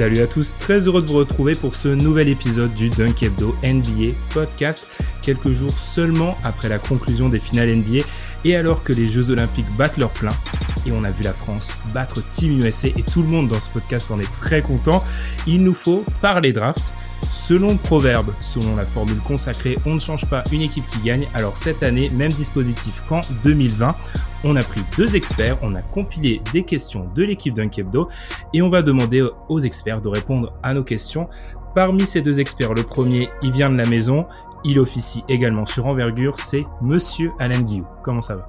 Salut à tous, très heureux de vous retrouver pour ce nouvel épisode du Dunk Hebdo NBA podcast, quelques jours seulement après la conclusion des finales NBA et alors que les Jeux Olympiques battent leur plein, et on a vu la France battre Team USA et tout le monde dans ce podcast en est très content, il nous faut parler draft. Selon le proverbe, selon la formule consacrée, on ne change pas une équipe qui gagne. Alors cette année, même dispositif qu'en 2020. On a pris deux experts, on a compilé des questions de l'équipe d'un Kebdo et on va demander aux experts de répondre à nos questions. Parmi ces deux experts, le premier, il vient de la maison, il officie également sur envergure, c'est Monsieur Alain Guillou. Comment ça va?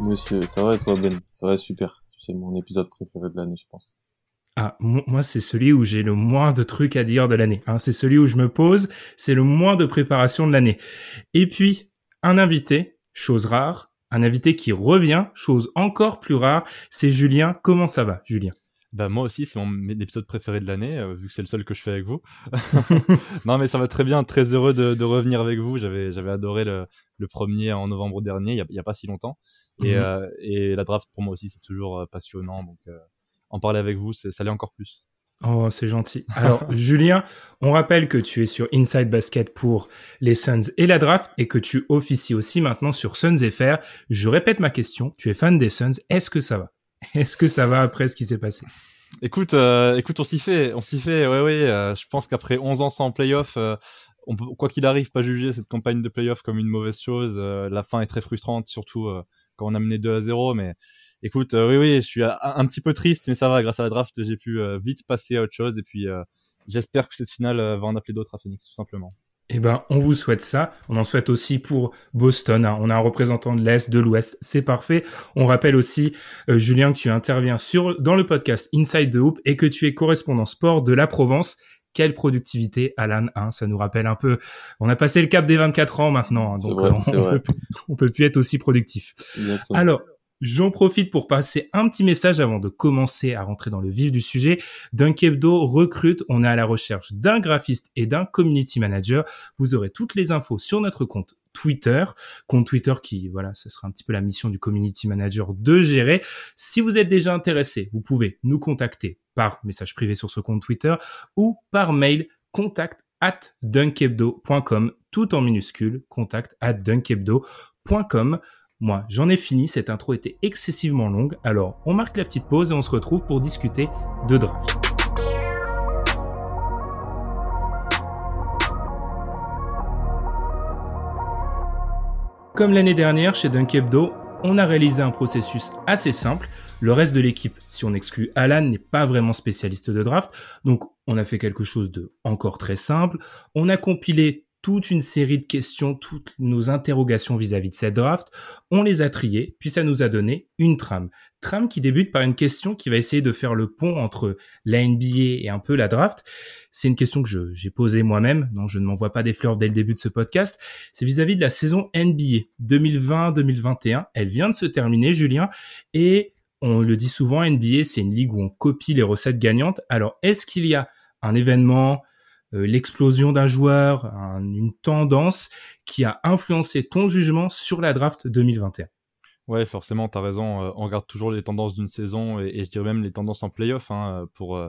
Monsieur, ça va et toi Ben? Ça va super. C'est mon épisode préféré de l'année, je pense. Ah, moi, c'est celui où j'ai le moins de trucs à dire de l'année. Hein. C'est celui où je me pose, c'est le moins de préparation de l'année. Et puis, un invité, chose rare, un invité qui revient, chose encore plus rare, c'est Julien. Comment ça va, Julien? Bah moi aussi, c'est mon épisode préféré de l'année, euh, vu que c'est le seul que je fais avec vous. non, mais ça va très bien, très heureux de, revenir avec vous. J'avais j'avais adoré le, premier en novembre dernier, il y a, pas si longtemps. Et, mhm. euh, et la draft pour moi aussi, c'est toujours euh, passionnant. Donc en parler avec vous, ça l'est encore plus. Oh, c'est gentil. Alors, Julien, on rappelle que tu es sur Inside Basket pour les Suns et la draft et que tu officies aussi maintenant sur Suns FR. Je répète ma question. Tu es fan des Suns. Est-ce que ça va? Est-ce que ça va après ce qui s'est passé? Écoute, euh, écoute, on s'y fait, on s'y fait. Ouais, ouais. Euh, je pense qu'après 11 ans sans playoff, euh, on peut, quoi qu'il arrive, pas juger cette campagne de playoff comme une mauvaise chose. la fin est très frustrante, surtout quand on a mené 2 à 0, mais écoute, euh, oui, oui, je suis un, petit peu triste, mais ça va. Grâce à la draft, j'ai pu euh, vite passer à autre chose. Et puis, euh, j'espère que cette finale va en appeler d'autres à Phoenix, tout simplement. Eh ben, on vous souhaite ça. On en souhaite aussi pour Boston. Hein. On a un représentant de l'Est, de l'Ouest. C'est parfait. On rappelle aussi, Julien, que tu interviens sur, dans le podcast Inside the Hoop et que tu es correspondant sport de la Provence. Quelle productivité, Alan. Hein, ça nous rappelle un peu. On a passé le cap des 24 ans maintenant. Hein, donc, on, peut, on, peut, plus être aussi productif. Alors, J'en profite pour passer un petit message avant de commencer à rentrer dans le vif du sujet. Dunkebdo recrute, on est à la recherche d'un graphiste et d'un community manager. Vous aurez toutes les infos sur notre compte Twitter, compte Twitter qui, voilà, ce sera un petit peu la mission du community manager de gérer. Si vous êtes déjà intéressé, vous pouvez nous contacter par message privé sur ce compte Twitter ou par mail contact at dunkebdo.com tout en minuscule, contact at dunkebdo.com. Moi, j'en ai fini, cette intro était excessivement longue, alors on marque la petite pause et on se retrouve pour discuter de draft. Comme l'année dernière chez Dunkebdo, on a réalisé un processus assez simple. Le reste de l'équipe, si on exclut Alan, n'est pas vraiment spécialiste de draft. Donc, on a fait quelque chose de encore très simple. On a compilé toute une série de questions, toutes nos interrogations vis-à-vis de cette draft. On les a triées, puis ça nous a donné une trame. Trame qui débute par une question qui va essayer de faire le pont entre la NBA et un peu la draft. C'est une question que j'ai posée moi-même, non, je ne m'envoie pas des fleurs dès le début de ce podcast. C'est vis-à-vis de la saison NBA 2020-2021. Elle vient de se terminer, Julien, et on le dit souvent, NBA, c'est une ligue où on copie les recettes gagnantes. Alors, est-ce qu'il y a un événement, l'explosion d'un joueur, une tendance qui a influencé ton jugement sur la draft 2021 Ouais, forcément, tu as raison. Euh, on regarde toujours les tendances d'une saison et, je dirais même les tendances en playoff hein, pour,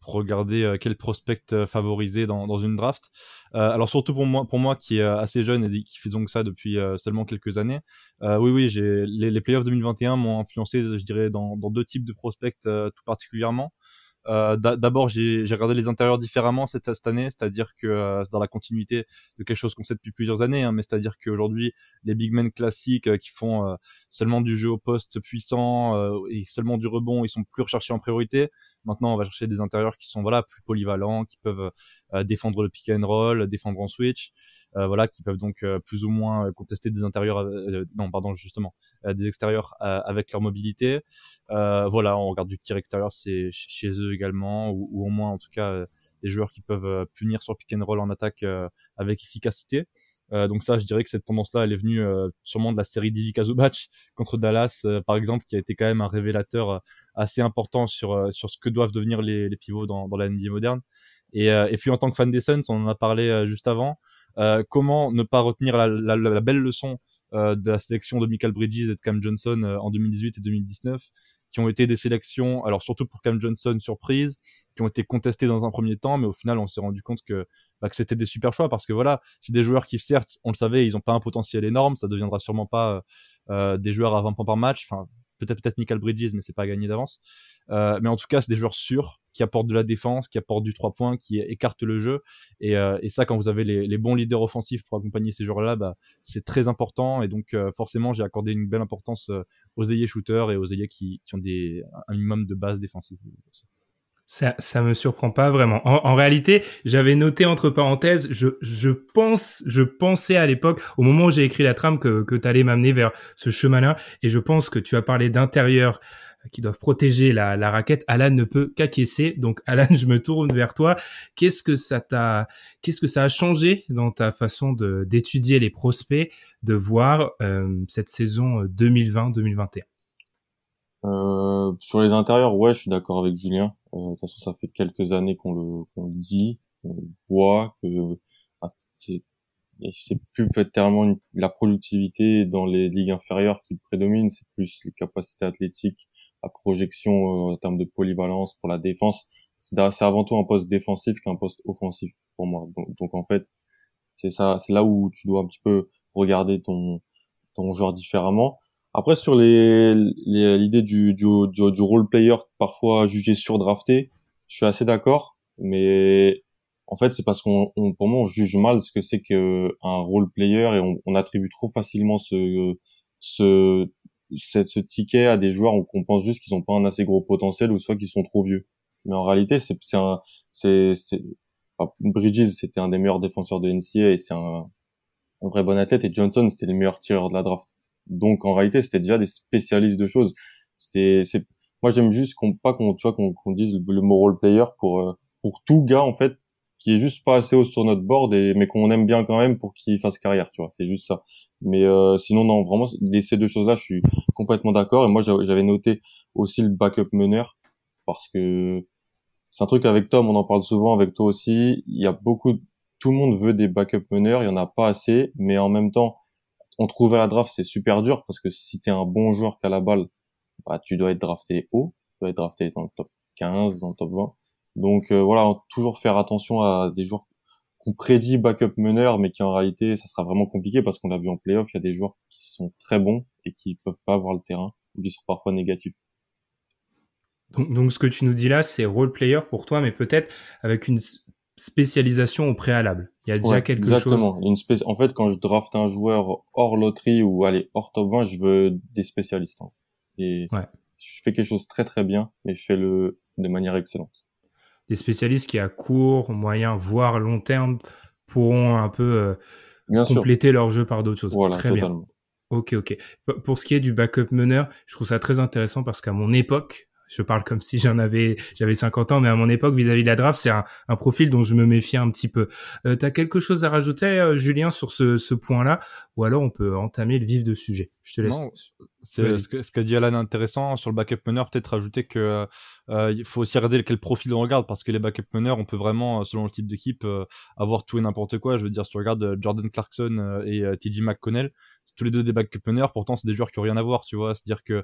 pour, regarder quel prospect favoriser dans, une draft. alors surtout pour moi, pour moi qui est assez jeune et qui fait donc ça depuis seulement quelques années. oui, oui, les, playoffs 2021 m'ont influencé, je dirais, dans deux types de prospects tout particulièrement. Euh, D'abord, j'ai regardé les intérieurs différemment cette, année, c'est-à-dire que euh, dans la continuité de quelque chose qu'on sait depuis plusieurs années, hein, mais c'est-à-dire qu'aujourd'hui, les big men classiques euh, qui font euh, seulement du jeu au poste puissant et seulement du rebond, ils sont plus recherchés en priorité. Maintenant, on va chercher des intérieurs qui sont voilà plus polyvalents, qui peuvent défendre le pick and roll, défendre en switch, voilà, qui peuvent donc plus ou moins contester des intérieurs, non pardon justement, des extérieurs avec leur mobilité. voilà, on regarde du tir extérieur, c'est chez eux également, ou, au moins en tout cas euh, des joueurs qui peuvent euh, punir sur pick and roll en attaque euh, avec efficacité. donc ça, je dirais que cette tendance-là, elle est venue sûrement de la série d'Ivica Zubac contre Dallas, par exemple, qui a été quand même un révélateur assez important sur sur ce que doivent devenir les, pivots dans, la NBA moderne. Et, puis en tant que fan des Suns, on en a parlé juste avant. comment ne pas retenir la, la, la belle leçon de la sélection de Michael Bridges et de Cam Johnson en 2018 et 2019 qui ont été des sélections, alors surtout pour Cam Johnson, surprise, qui ont été contestées dans un premier temps, mais au final, on s'est rendu compte que, bah, que c'était des super choix parce que voilà, c'est des joueurs qui certes, on le savait, ils n'ont pas un potentiel énorme, ça deviendra sûrement pas euh, des joueurs à 20 points par match, peut-être peut-être Michael Bridges, mais c'est pas gagné d'avance. Euh, mais en tout cas, c'est des joueurs sûrs qui apportent de la défense, qui apportent du 3 points, qui écartent le jeu. Et, euh, ça, quand vous avez les, bons leaders offensifs pour accompagner ces joueurs-là, bah, c'est très important. Et donc, euh, forcément, j'ai accordé une belle importance aux ailiers shooters et aux ailiers qui, qui ont des, un minimum de base défensive. Ça, ça me surprend pas vraiment. En, réalité, j'avais noté entre parenthèses, je, pense, je pensais à l'époque, au moment où j'ai écrit la trame, que, que tu allais m'amener vers ce chemin-là, et je pense que tu as parlé d'intérieur qui doivent protéger la, raquette, Alan ne peut qu'acquiescer. Donc Alan, je me tourne vers toi. Qu'est-ce que ça t'a, qu'est-ce que ça a changé dans ta façon d'étudier les prospects, de voir euh, cette saison 2020-2021 euh, Sur les intérieurs, ouais, je suis d'accord avec Julien. Euh, de toute façon, ça fait quelques années qu'on le, qu'on le dit, on voit que ah, c'est c'est plus fait tellement la productivité dans les ligues inférieures qui prédomine, c'est plus les capacités athlétiques la projection euh, en termes de polyvalence pour la défense, c'est avant tout un poste défensif qu'un poste offensif pour moi. Donc, en fait, c'est ça, c'est là où tu dois un petit peu regarder ton ton joueur différemment. Après sur les l'idée du, du, du role player parfois jugé surdrafté, je suis assez d'accord, mais en fait c'est parce qu'on pour moi on juge mal ce que c'est que un role player et on, on attribue trop facilement ce ce ce ticket à des joueurs où on pense juste qu'ils n'ont pas un assez gros potentiel ou soit qu'ils sont trop vieux. Mais en réalité, c'est c'est un c'est Bridges c'était un des meilleurs défenseurs de NCA et c'est un, un vrai bon athlète et Johnson c'était le meilleur tireur de la draft. Donc en réalité, c'était déjà des spécialistes de choses. C'était c'est moi j'aime juste qu'on pas qu'on tu vois qu'on dise le, mot role player pour euh, pour tout gars en fait qui est juste pas assez haut sur notre board et mais qu'on aime bien quand même pour qu'il fasse carrière, tu vois. C'est juste ça. Mais euh, sinon, non, vraiment, ces deux choses-là, je suis complètement d'accord. Et moi, j'avais noté aussi le backup meneur parce que c'est un truc avec Tom, on en parle souvent, avec toi aussi. Il y a beaucoup, tout le monde veut des backup meneurs, il y en a pas assez, mais en même temps, on trouve à la draft, c'est super dur parce que si tu es un bon joueur qu'à la balle, bah, tu dois être drafté haut, tu dois être drafté dans le top 15, dans le top 20. Donc euh, voilà, toujours faire attention à des joueurs qu'on prédit backup meneur, mais qui en réalité, ça sera vraiment compliqué parce qu'on l'a vu en playoff, il y a des joueurs qui sont très bons et qui peuvent pas avoir le terrain ou qui sont parfois négatifs. Donc, donc ce que tu nous dis là, c'est role player pour toi, mais peut-être avec une spécialisation au préalable. Il y a déjà quelque exactement. chose. Une En fait, quand je draft un joueur hors loterie ou allez hors top 20, je veux des spécialistes. Hein. Et ouais. je fais quelque chose très très bien, mais je fais le de manière excellente des spécialistes qui à court, moyen, voire long terme pourront un peu euh, compléter leur jeu par d'autres choses. Voilà, très totalement. bien. Ok, ok. Pour ce qui est du backup meneur, je trouve ça très intéressant parce qu'à mon époque, je parle comme si j'en avais, j'avais 50 ans, mais à mon époque, vis-à-vis de la draft, c'est un, un, profil dont je me méfie un petit peu. Euh, T'as quelque chose à rajouter, euh, Julien, sur ce, ce point-là, ou alors on peut entamer le vif de sujet. Je te laisse. C'est ce qu'a ce dit Alan intéressant sur le backup meneur, peut-être rajouter que euh, il faut aussi regarder quel profil on regarde parce que les backup meneurs, on peut vraiment, selon le type d'équipe, euh, avoir tout et n'importe quoi. Je veux dire, si tu regardes euh, Jordan Clarkson et TJ McConnell, c'est tous les deux des backup meneurs, pourtant c'est des joueurs qui ont rien à voir, tu vois. C'est-à-dire que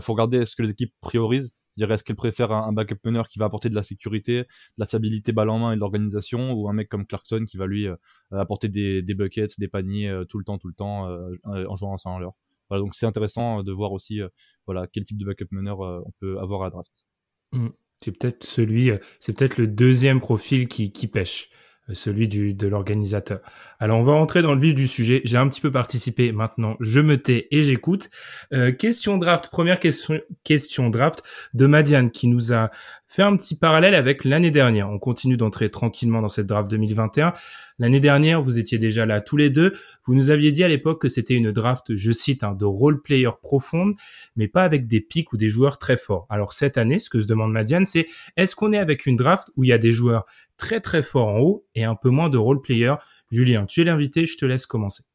faut regarder ce que les équipes priorisent. C'est-à-dire est-ce qu'elles préfèrent un, backup meneur qui va apporter de la sécurité, de la stabilité balle en main et de l'organisation, ou un mec comme Clarkson qui va lui apporter des, des buckets, des paniers tout le temps, tout le temps en jouant à l'heure. Donc c'est intéressant de voir aussi voilà quel type de backup meneur on peut avoir à draft. Mmh. C'est peut-être celui, c'est peut-être le deuxième profil qui, qui pêche celui du, de l'organisateur. Alors on va rentrer dans le vif du sujet. J'ai un petit peu participé maintenant. Je me tais et j'écoute. Euh, question draft. Première question, question draft de Madiane qui nous a fait un petit parallèle avec l'année dernière. On continue d'entrer tranquillement dans cette draft 2021. L'année dernière, vous étiez déjà là tous les deux. Vous nous aviez dit à l'époque que c'était une draft, je cite, hein, de role player profonde, mais pas avec des pics ou des joueurs très forts. Alors cette année, ce que se demande Madiane, c'est est-ce qu'on est avec une draft où il y a des joueurs très très forts en haut et un peu moins de role player? Julien, tu es l'invité, je te laisse commencer.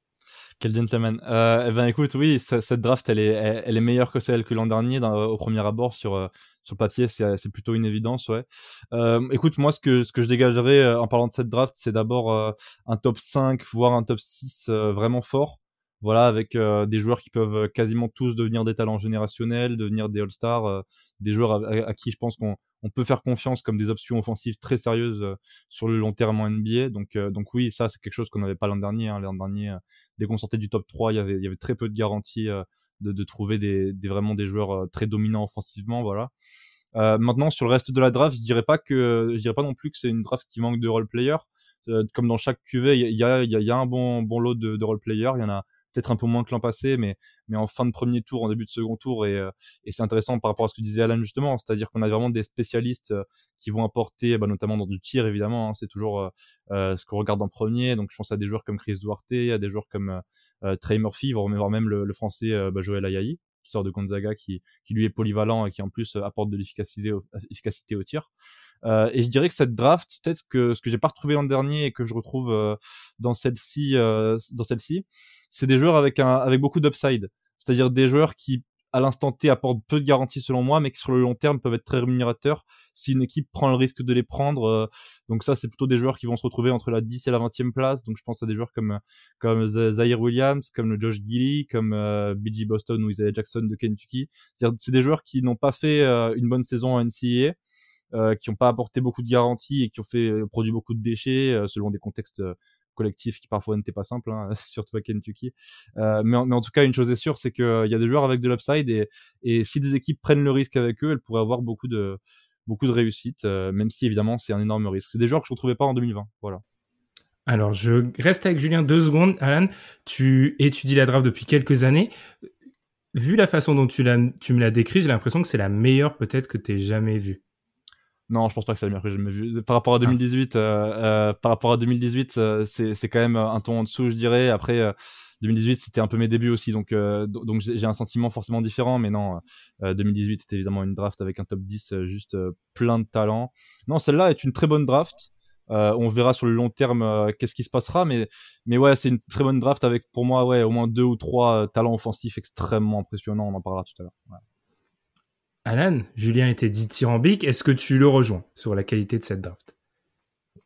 Quel gentleman. Euh, eh ben écoute, oui, cette draft, elle est, elle, est meilleure que celle que l'an dernier au premier abord sur euh, sur papier, c'est plutôt une évidence, ouais. Euh, écoute, moi, ce que ce que je dégagerais euh, en parlant de cette draft, c'est d'abord euh, un top 5, voire un top 6 vraiment fort. Voilà, avec des joueurs qui peuvent quasiment tous devenir des talents générationnels, devenir des All-Stars, des joueurs à, qui je pense qu'on on peut faire confiance comme des options offensives très sérieuses sur le long terme en NBA. Donc, donc oui, ça c'est quelque chose qu'on n'avait pas l'an dernier. Hein. L'an dernier, dès qu'on sortait du top 3, il y avait, y avait très peu de garanties de, de trouver des, des, vraiment des joueurs euh, très dominants offensivement, voilà. Euh, maintenant sur le reste de la draft, je dirais pas que je dirais pas non plus que c'est une draft qui manque de role player. Euh, comme dans chaque QV, il y a, y, a, y a un bon bon lot de, de role player. Il y en a peut-être un peu moins que l'an passé, mais, mais en fin de premier tour, en début de second tour, et, euh, et c'est intéressant par rapport à ce que disait Alan justement, c'est-à-dire qu'on a vraiment des spécialistes euh, qui vont apporter, bah, notamment dans du tir évidemment, hein, c'est toujours euh, ce qu'on regarde en premier, donc je pense à des joueurs comme Chris Duarte, à des joueurs comme Trey Murphy, voire même le, le français bah, Joël Ayayi, qui sort de Gonzaga, qui, qui lui est polyvalent et qui en plus apporte de l'efficacité au, efficacité au tir. Euh, et je dirais que cette draft, peut-être que ce que j'ai pas retrouvé l'an dernier et que je retrouve euh, dans celle-ci, euh, dans celle-ci, c'est des joueurs avec un, avec beaucoup d'upside. C'est-à-dire des joueurs qui, à l'instant T, apportent peu de garanties selon moi, mais qui sur le long terme peuvent être très rémunérateurs si une équipe prend le risque de les prendre. donc ça, c'est plutôt des joueurs qui vont se retrouver entre la 10 et la 20e place. Donc je pense à des joueurs comme comme Zaire Williams, comme le Josh Gilly, comme euh, BG Boston ou Isaiah Jackson de Kentucky. C'est des joueurs qui n'ont pas fait une bonne saison en NCAA euh, qui n'ont pas apporté beaucoup de garanties et qui ont fait euh, produit beaucoup de déchets euh, selon des contextes collectifs qui parfois n'étaient pas simples, hein, surtout à Kentucky. Euh, mais, en, tout cas, une chose est sûre, c'est qu'il y a des joueurs avec de l'upside et, et si des équipes prennent le risque avec eux, elles pourraient avoir beaucoup de beaucoup de réussite, même si évidemment c'est un énorme risque. C'est des joueurs que je ne retrouvais pas en 2020. Voilà. Alors, je reste avec Julien deux secondes. Alan, tu étudies la draft depuis quelques années. Vu la façon dont tu, tu me l'as décrit, j'ai l'impression que c'est la meilleure peut-être que tu aies jamais vue. Non, je pense pas que c'est la meilleure que j'ai jamais vue. Par rapport à 2018, ah. euh, euh, par rapport à 2018, euh, c'est c'est quand même un ton en dessous, je dirais. Après, 2018, c'était un peu mes débuts aussi, donc donc j'ai un sentiment forcément différent. Mais non, 2018, c'était évidemment une draft avec un top 10 juste plein de talent. Non, celle-là est une très bonne draft. on verra sur le long terme qu'est-ce qui se passera, mais mais ouais, c'est une très bonne draft avec pour moi ouais au moins deux ou trois talents offensifs extrêmement impressionnants. On en parlera tout à l'heure. Ouais. Alan, Julien était dit dithyrambique. Est-ce que tu le rejoins sur la qualité de cette draft?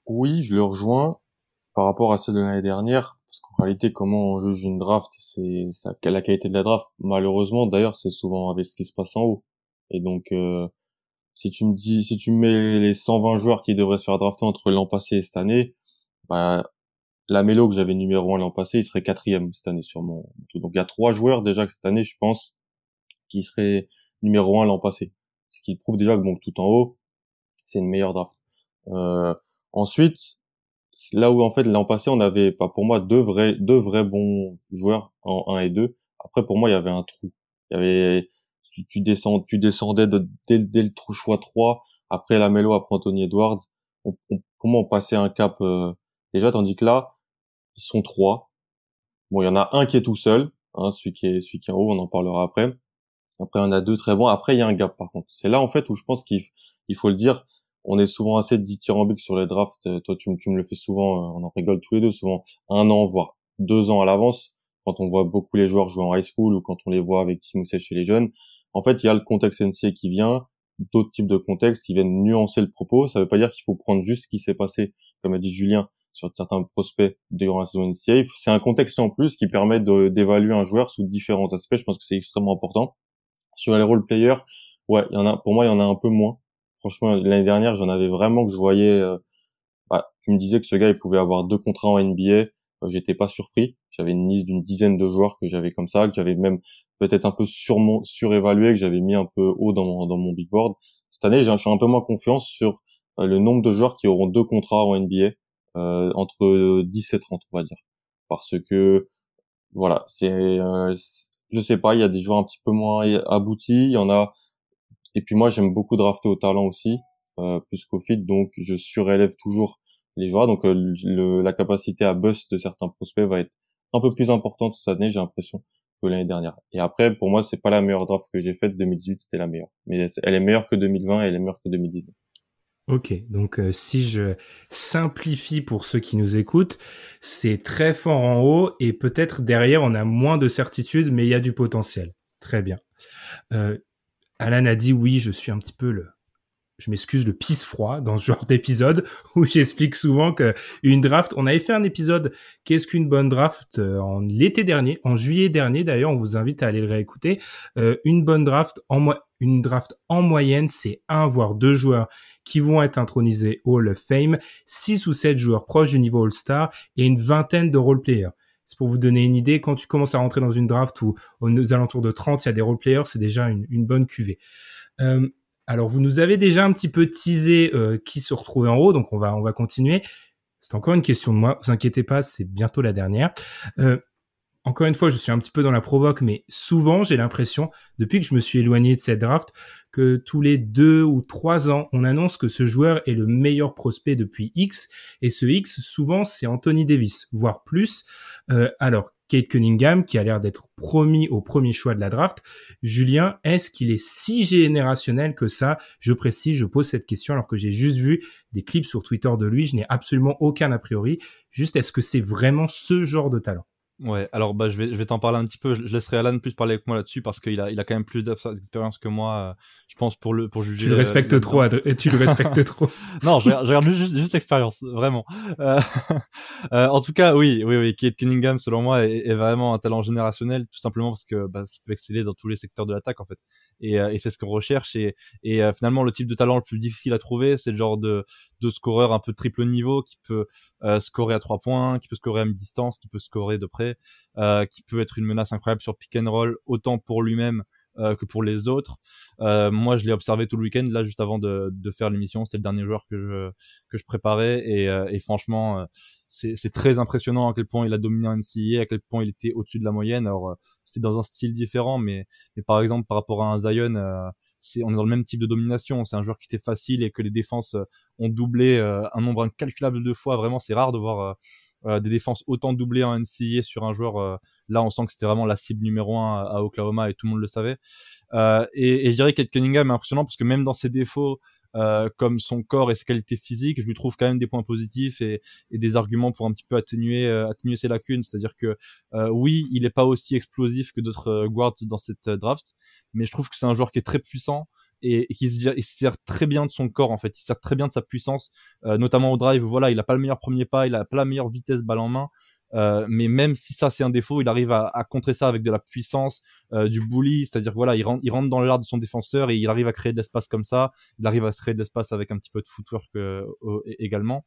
Oui, je le rejoins par rapport à celle de l'année dernière. Parce qu'en réalité, comment on juge une draft, c'est la qualité de la draft. Malheureusement, d'ailleurs, c'est souvent avec ce qui se passe en haut. Et donc, euh, si tu me dis, si tu mets les 120 joueurs qui devraient se faire drafter entre l'an passé et cette année, bah, la Mélo que j'avais numéro 1 l'an passé, il serait quatrième cette année sur mon. Donc il y a trois joueurs déjà cette année, je pense, qui seraient numéro 1 l'an passé. Ce qui prouve déjà que bon, tout en haut, c'est une meilleure draft. Euh, ensuite, là où en fait l'an passé on avait pas pour moi deux vrais deux vrais bons joueurs en 1 et 2. Après pour moi il y avait un trou. Il y avait tu, descends tu descendais de, dès, dès, le trou choix 3 après la Mélo après Anthony Edwards. On, pour moi on passait un cap euh, déjà tandis que là ils sont trois. Bon il y en a un qui est tout seul, hein, celui qui est celui qui est en haut on en parlera après. Après, on a deux très bons. Après, il y a un gap, par contre. C'est là, en fait, où je pense qu'il il faut le dire. On est souvent assez dithyrambique sur les drafts. Euh, toi, tu, tu me le fais souvent. Euh, on en rigole tous les deux, souvent un an, voire deux ans à l'avance. Quand on voit beaucoup les joueurs jouer en high school ou quand on les voit avec Team chez les jeunes. En fait, il y a le contexte NCA qui vient, d'autres types de contextes qui viennent nuancer le propos. Ça veut pas dire qu'il faut prendre juste ce qui s'est passé, comme a dit Julien, sur certains prospects durant la saison NCA. C'est un contexte en plus qui permet d'évaluer un joueur sous différents aspects. Je pense que c'est extrêmement important. Sur les role players, ouais, il y en a. Pour moi, il y en a un peu moins. Franchement, l'année dernière, j'en avais vraiment que je voyais. Euh, bah, tu me disais que ce gars, il pouvait avoir deux contrats en NBA. Euh, j'étais pas surpris. J'avais une liste d'une dizaine de joueurs que j'avais comme ça, que j'avais même peut-être un peu sur surévalué, que j'avais mis un peu haut dans mon, dans mon big board. cette année, j'ai un peu moins confiance sur le nombre de joueurs qui auront deux contrats en NBA entre 10 et 30, on va dire, parce que voilà, c'est je sais pas, il y a des joueurs un petit peu moins aboutis, il y en a et puis moi j'aime beaucoup drafter au talent aussi euh, plus qu'au fit donc je surélève toujours les joueurs donc euh, la capacité à bust de certains prospects va être un peu plus importante cette année j'ai l'impression que l'année dernière. Et après pour moi c'est pas la meilleure draft que j'ai faite 2018 c'était la meilleure. Mais elle est meilleure que 2020 et elle est meilleure que 2019 Ok, donc euh, si je simplifie pour ceux qui nous écoutent, c'est très fort en haut et peut-être derrière on a moins de certitude, mais il y a du potentiel. Très bien. Euh, Alan a dit oui, je suis un petit peu le, je m'excuse, le pisse froid dans ce genre d'épisode où j'explique souvent que une draft, on avait fait un épisode qu'est-ce qu'une bonne draft euh, en l'été dernier, en juillet dernier d'ailleurs, on vous invite à aller le réécouter. Euh, une bonne draft en une draft en moyenne, c'est un voire deux joueurs qui vont être intronisés Hall of Fame, six ou sept joueurs proches du niveau All-Star et une vingtaine de role-players. C'est pour vous donner une idée, quand tu commences à rentrer dans une draft où aux alentours de 30, il y a des role-players, c'est déjà une, bonne cuvée. Euh, alors, vous nous avez déjà un petit peu teasé euh, qui se retrouvait en haut, donc on va, on va continuer. C'est encore une question de moi, vous inquiétez pas, c'est bientôt la dernière. Euh, encore une fois, je suis un petit peu dans la provoque, mais souvent, j'ai l'impression, depuis que je me suis éloigné de cette draft, que tous les deux ou trois ans, on annonce que ce joueur est le meilleur prospect depuis X, et ce X, souvent, c'est Anthony Davis, voire plus. Euh, alors, Kate Cunningham, qui a l'air d'être promis au premier choix de la draft. Julien, est-ce qu'il est si générationnel que ça? Je précise, je pose cette question alors que j'ai juste vu des clips sur Twitter de lui, je n'ai absolument aucun a priori. Juste, est-ce que c'est vraiment ce genre de talent? Ouais, alors bah je vais je vais t'en parler un petit peu. Je, laisserai Alan plus parler avec moi là-dessus parce qu'il a il a quand même plus d'expérience que moi. Euh, je pense pour le pour juger. Tu le respectes trop, et tu le respectes trop. non, je, regarde juste juste l'expérience, vraiment. Euh, euh, en tout cas, oui, oui, oui. Kate Cunningham, selon moi, est, est, vraiment un talent générationnel, tout simplement parce que bah, qu'il peut exceller dans tous les secteurs de l'attaque en fait. Et, euh, et c'est ce qu'on recherche. Et, et euh, finalement, le type de talent le plus difficile à trouver, c'est le genre de de scoreur un peu triple niveau qui peut scorer à trois points, qui peut scorer à mi-distance, qui peut scorer de près. Euh, qui peut être une menace incroyable sur pick and roll, autant pour lui-même euh, que pour les autres. Euh, moi, je l'ai observé tout le week-end, là, juste avant de, de faire l'émission. C'était le dernier joueur que je, que je préparais. Et, et franchement, c'est très impressionnant à quel point il a dominé en NCAA, à quel point il était au-dessus de la moyenne. Alors, c'est dans un style différent, mais, mais par exemple, par rapport à un Zion, c'est on est dans le même type de domination. C'est un joueur qui était facile et que les défenses ont doublé un nombre incalculable de fois. Vraiment, c'est rare de voir euh, des défenses autant doublées en NCAA sur un joueur. Euh, là, on sent que c'était vraiment la cible numéro un à, Oklahoma et tout le monde le savait. Euh, et, et, je dirais qu'Ed Cunningham est impressionnant parce que même dans ses défauts, euh, comme son corps et ses qualités physiques, je lui trouve quand même des points positifs et, et des arguments pour un petit peu atténuer, atténuer ses lacunes. C'est-à-dire que oui, il n'est pas aussi explosif que d'autres guards dans cette draft, mais je trouve que c'est un joueur qui est très puissant et, qui se, il sert très bien de son corps en fait, il sert très bien de sa puissance, euh, notamment au drive. Voilà, il a pas le meilleur premier pas, il a pas la meilleure vitesse balle en main, euh, mais même si ça c'est un défaut, il arrive à, à, contrer ça avec de la puissance, euh, du bully, c'est-à-dire voilà, il rentre, il rentre dans l'art de son défenseur et il arrive à créer de l'espace comme ça. Il arrive à se créer de l'espace avec un petit peu de footwork euh, également.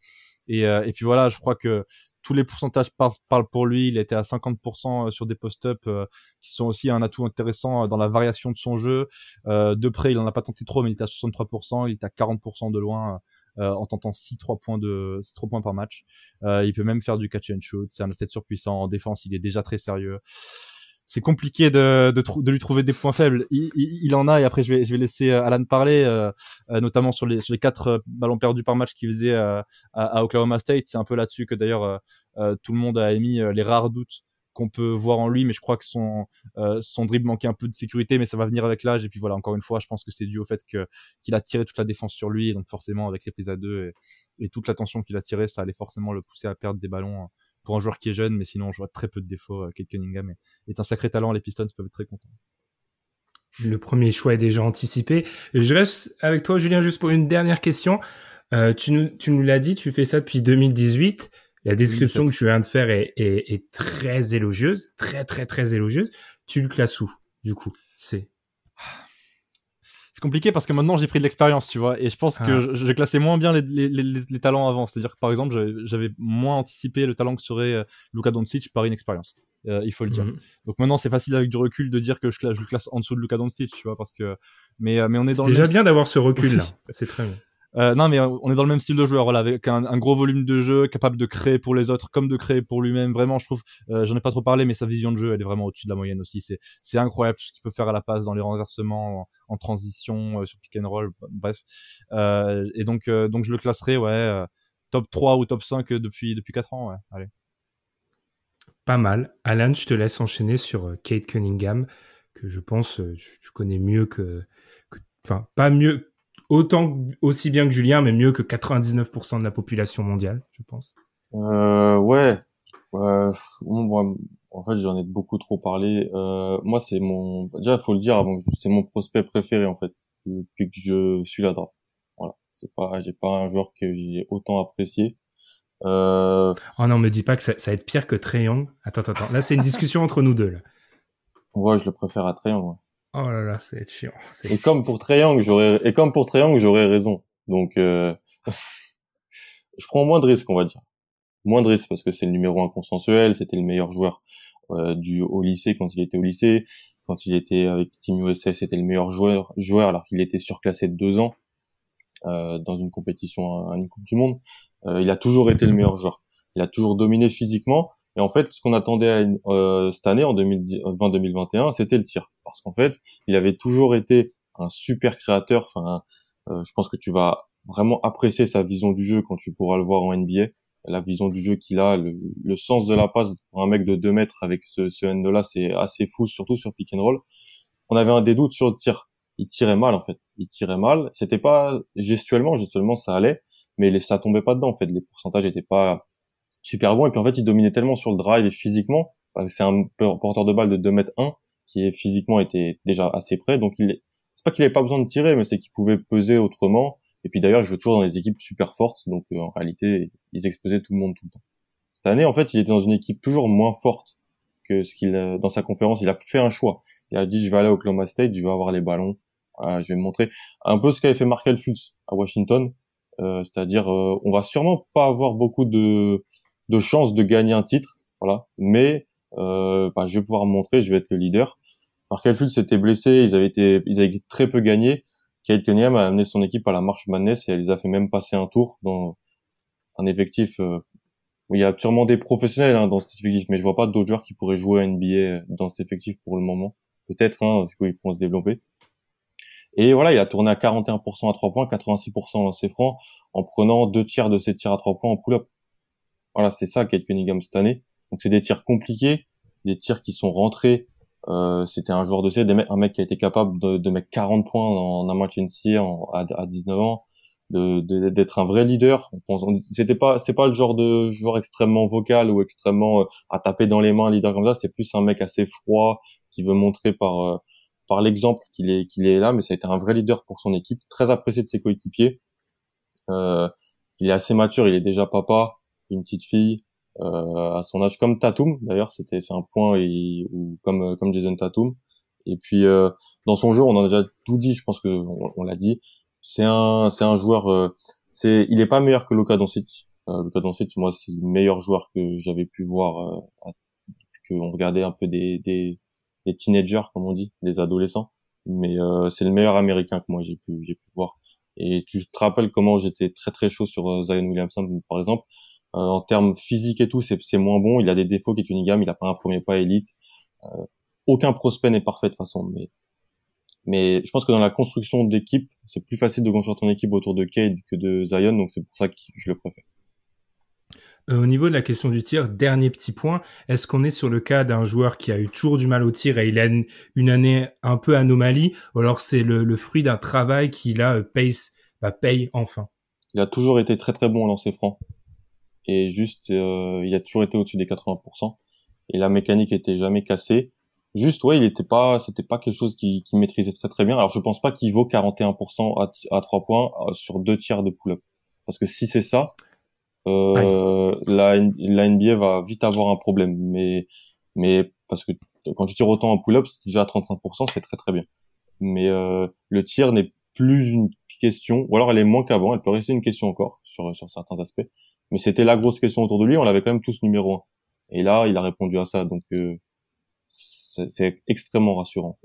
Et, euh, et puis voilà, je crois que tous les pourcentages parlent, pour lui. Il était à 50% euh, sur des post-up euh, qui sont aussi un atout intéressant euh, dans la variation de son jeu. de près, il en a pas tenté trop, mais il était à 63%. Il est à 40% de loin. en tentant 6 3 points de 6 3 points par match. il peut même faire du catch and shoot, c'est un athlète surpuissant en défense, il est déjà très sérieux c'est compliqué de, de, de, lui trouver des points faibles. Il, il, en a et après je vais, je vais laisser euh, Alan parler, euh, euh, notamment sur les, sur les quatre ballons perdus par match qu'il faisait à, à, Oklahoma State. C'est un peu là-dessus que d'ailleurs tout le monde a émis les rares doutes qu'on peut voir en lui, mais je crois que son son dribble manquait un peu de sécurité, mais ça va venir avec l'âge. Et puis voilà, encore une fois, je pense que c'est dû au fait que qu'il a tiré toute la défense sur lui, donc forcément avec ses prises à deux et, et toute l'attention qu'il a tirée, ça allait forcément le pousser à perdre des ballons pour un joueur qui est jeune, mais sinon je vois très peu de défauts. Euh, Kate Cunningham est, est un sacré talent, les Pistons peuvent être très contents. Le premier choix est déjà anticipé. Je reste avec toi, Julien, juste pour une dernière question. Euh, tu nous, l'as dit, tu fais ça depuis 2018. La description que tu viens de faire est, est, très élogieuse, très très très élogieuse. Tu le classes où, du coup? C'est compliqué parce que maintenant j'ai pris de l'expérience, tu vois, et je pense que ah. je, classais moins bien les, les, les, les talents avant. C'est-à-dire que par exemple, j'avais moins anticipé le talent que serait euh, Luka Doncic par inexpérience. il faut le dire. Mhm. Donc maintenant, c'est facile avec du recul de dire que je, je le classe en dessous de Luka Doncic, tu vois, parce que mais mais on est dans C'est le déjà même bien d'avoir ce recul là. C'est très bien. Euh, non, mais on est dans le même style de joueur, voilà, avec un, gros volume de jeu, capable de créer pour les autres comme de créer pour lui-même. Vraiment, je trouve, euh, j'en ai pas trop parlé, mais sa vision de jeu, elle est vraiment au-dessus de la moyenne aussi. C'est, c'est incroyable ce qu'il peut faire à la passe, dans les renversements, en, transition, euh, sur pick and roll, bref. Euh, et donc, euh, donc je le classerai, ouais, euh, top 3 ou top 5 depuis depuis 4 ans, ouais. Allez. Pas mal. Alan, je te laisse enchaîner sur Kate Cunningham, que je pense tu connais mieux que- enfin pas mieux, autant aussi bien que Julien, mais mieux que 99% de la population mondiale, je pense. Euh, ouais. Pff, moi, en fait, j'en ai beaucoup trop parlé. Euh, moi, c'est mon, déjà, faut le dire avant, c'est mon prospect préféré, en fait, depuis que je suis là draft. Voilà. C'est pas, j'ai pas un joueur que j'ai autant apprécié. Euh, Oh non, me dis pas que ça, ça va être pire que Trey Young. Attends, attends, attends. Là, c'est une discussion entre nous deux. Là. ouais, je le préfère à Trae Young, ouais. Oh là là, c'est chiant. Et comme pour Young, j'aurais, et comme pour Young, j'aurais raison. Donc, euh, je prends moins de risques, on va dire. Moins de risques parce que c'est le numéro un consensuel, c'était le meilleur joueur euh, du au lycée quand il était au lycée. Quand il était avec Team USA, c'était le meilleur joueur, joueur alors qu'il était surclassé de deux ans euh, dans une compétition une Coupe du Monde. Euh, il a toujours été le meilleur joueur. Il a toujours dominé physiquement. Et en fait, ce qu'on attendait à euh, cette année, en 2020-2021, c'était le tir. Parce qu'en fait, il avait toujours été un super créateur. Enfin, euh, je pense que tu vas vraiment apprécier sa vision du jeu quand tu pourras le voir en NBA. La vision du jeu qu'il a, le, le sens de la passe pour un mec de 2 mètres avec ce, ce end-là, c'est assez fou, surtout sur pick and roll. On avait un des doutes sur le tir. Il tirait mal, en fait. Il tirait mal. C'était pas gestuellement, gestuellement, ça allait, mais ça tombait pas dedans, en fait. Les pourcentages étaient pas super bons. Et puis, en fait, il dominait tellement sur le drive et physiquement. C'est un porteur de balle de 2 mètres 1 qui est physiquement était déjà assez près. Donc, il est, c'est pas qu'il avait pas besoin de tirer, mais c'est qu'il pouvait peser autrement. Et puis d'ailleurs, il jouait toujours dans des équipes super fortes, donc euh, en réalité, ils exposaient tout le monde tout le temps. Cette année, en fait, il était dans une équipe toujours moins forte que ce qu'il dans sa conférence. Il a fait un choix. Il a dit, je vais aller à Oklahoma State, je vais avoir les ballons, Voilà, je vais me montrer un peu ce qu'avait fait Markel Fultz à Washington, euh, c'est-à-dire, euh, on va sûrement pas avoir beaucoup de de chances de gagner un titre, voilà, mais euh, bah, je vais pouvoir montrer, je vais être le leader. Markel Fultz s'était blessé, ils avaient été, ils avaient très peu gagné. Kate Cunningham a amené son équipe à la marche Madness et elle les a fait même passer un tour dans un effectif euh, où il y a sûrement des professionnels hein, dans cet effectif, mais je vois pas d'autres joueurs qui pourraient jouer à NBA dans cet effectif pour le moment. Peut-être, hein, parce qu'ils pourront se développer. Et voilà, il a tourné à 41% à 3 points, 86% en lancé franc, en prenant deux tiers de ses tirs à 3 points en pull-up. Voilà, c'est ça Kate Cunningham cette année. Donc c'est des tirs compliqués, des tirs qui sont rentrés euh, c'était un joueur de C, un mec qui a été capable de, de mettre 40 points en un match NCAA en, à, à 19 ans, de- de- d'être un vrai leader. C'était pas, c'est pas le genre de joueur extrêmement vocal ou extrêmement euh, à taper dans les mains, un leader comme ça. C'est plus un mec assez froid qui veut montrer par euh, par l'exemple qu'il est qu'il est là. Mais ça a été un vrai leader pour son équipe, très apprécié de ses coéquipiers. Euh, il est assez mature, il est déjà papa, une petite fille euh, à son âge comme Tatum d'ailleurs c'était c'est un point et, ou comme euh, comme Jason Tatum. Et puis euh, dans son jeu on en a déjà tout dit je pense que on, l'a dit. C'est un c'est un joueur euh, c'est il est pas meilleur que Luka Doncic. Euh, Luka Doncic moi c'est le meilleur joueur que j'avais pu voir euh, que on regardait un peu des, des des teenagers comme on dit des adolescents. Mais euh, c'est le meilleur américain que moi j'ai pu j'ai pu voir. Et tu te rappelles comment j'étais très très chaud sur euh, Zion Williamson par exemple en termes physiques et tout, c'est moins bon. Il a des défauts qu'est Cunningham. Il a pas un premier pas élite. Euh, aucun prospect n'est parfait de toute façon, mais mais je pense que dans la construction d'équipe, c'est plus facile de construire ton équipe autour de Cade que de Zion, donc c'est pour ça que je le préfère. Euh, au niveau de la question du tir, dernier petit point, est-ce qu'on est sur le cas d'un joueur qui a eu toujours du mal au tir et il a une, une année un peu anomalie, ou alors c'est le, le fruit d'un travail qui là euh, paye, bah, paye enfin? Il a toujours été très très bon au lancer franc et juste euh, il a toujours été au-dessus des 80% et la mécanique était jamais cassée. Juste ouais, il était pas c'était pas quelque chose qui qui maîtrisait très très bien. Alors je pense pas qu'il vaut 41% à, à 3 points euh, sur deux tiers de pull-up parce que si c'est ça euh, la, la NBA va vite avoir un problème mais mais parce que quand tu tires autant en pull-up, c'est déjà à 35%, c'est très très bien. Mais euh, le tir n'est plus une question, ou alors elle est moins qu'avant, elle peut rester une question encore sur, sur certains aspects. Mais c'était la grosse question autour de lui, on l'avait quand même tous numéro un. Et là, il a répondu à ça, donc c'est extrêmement rassurant.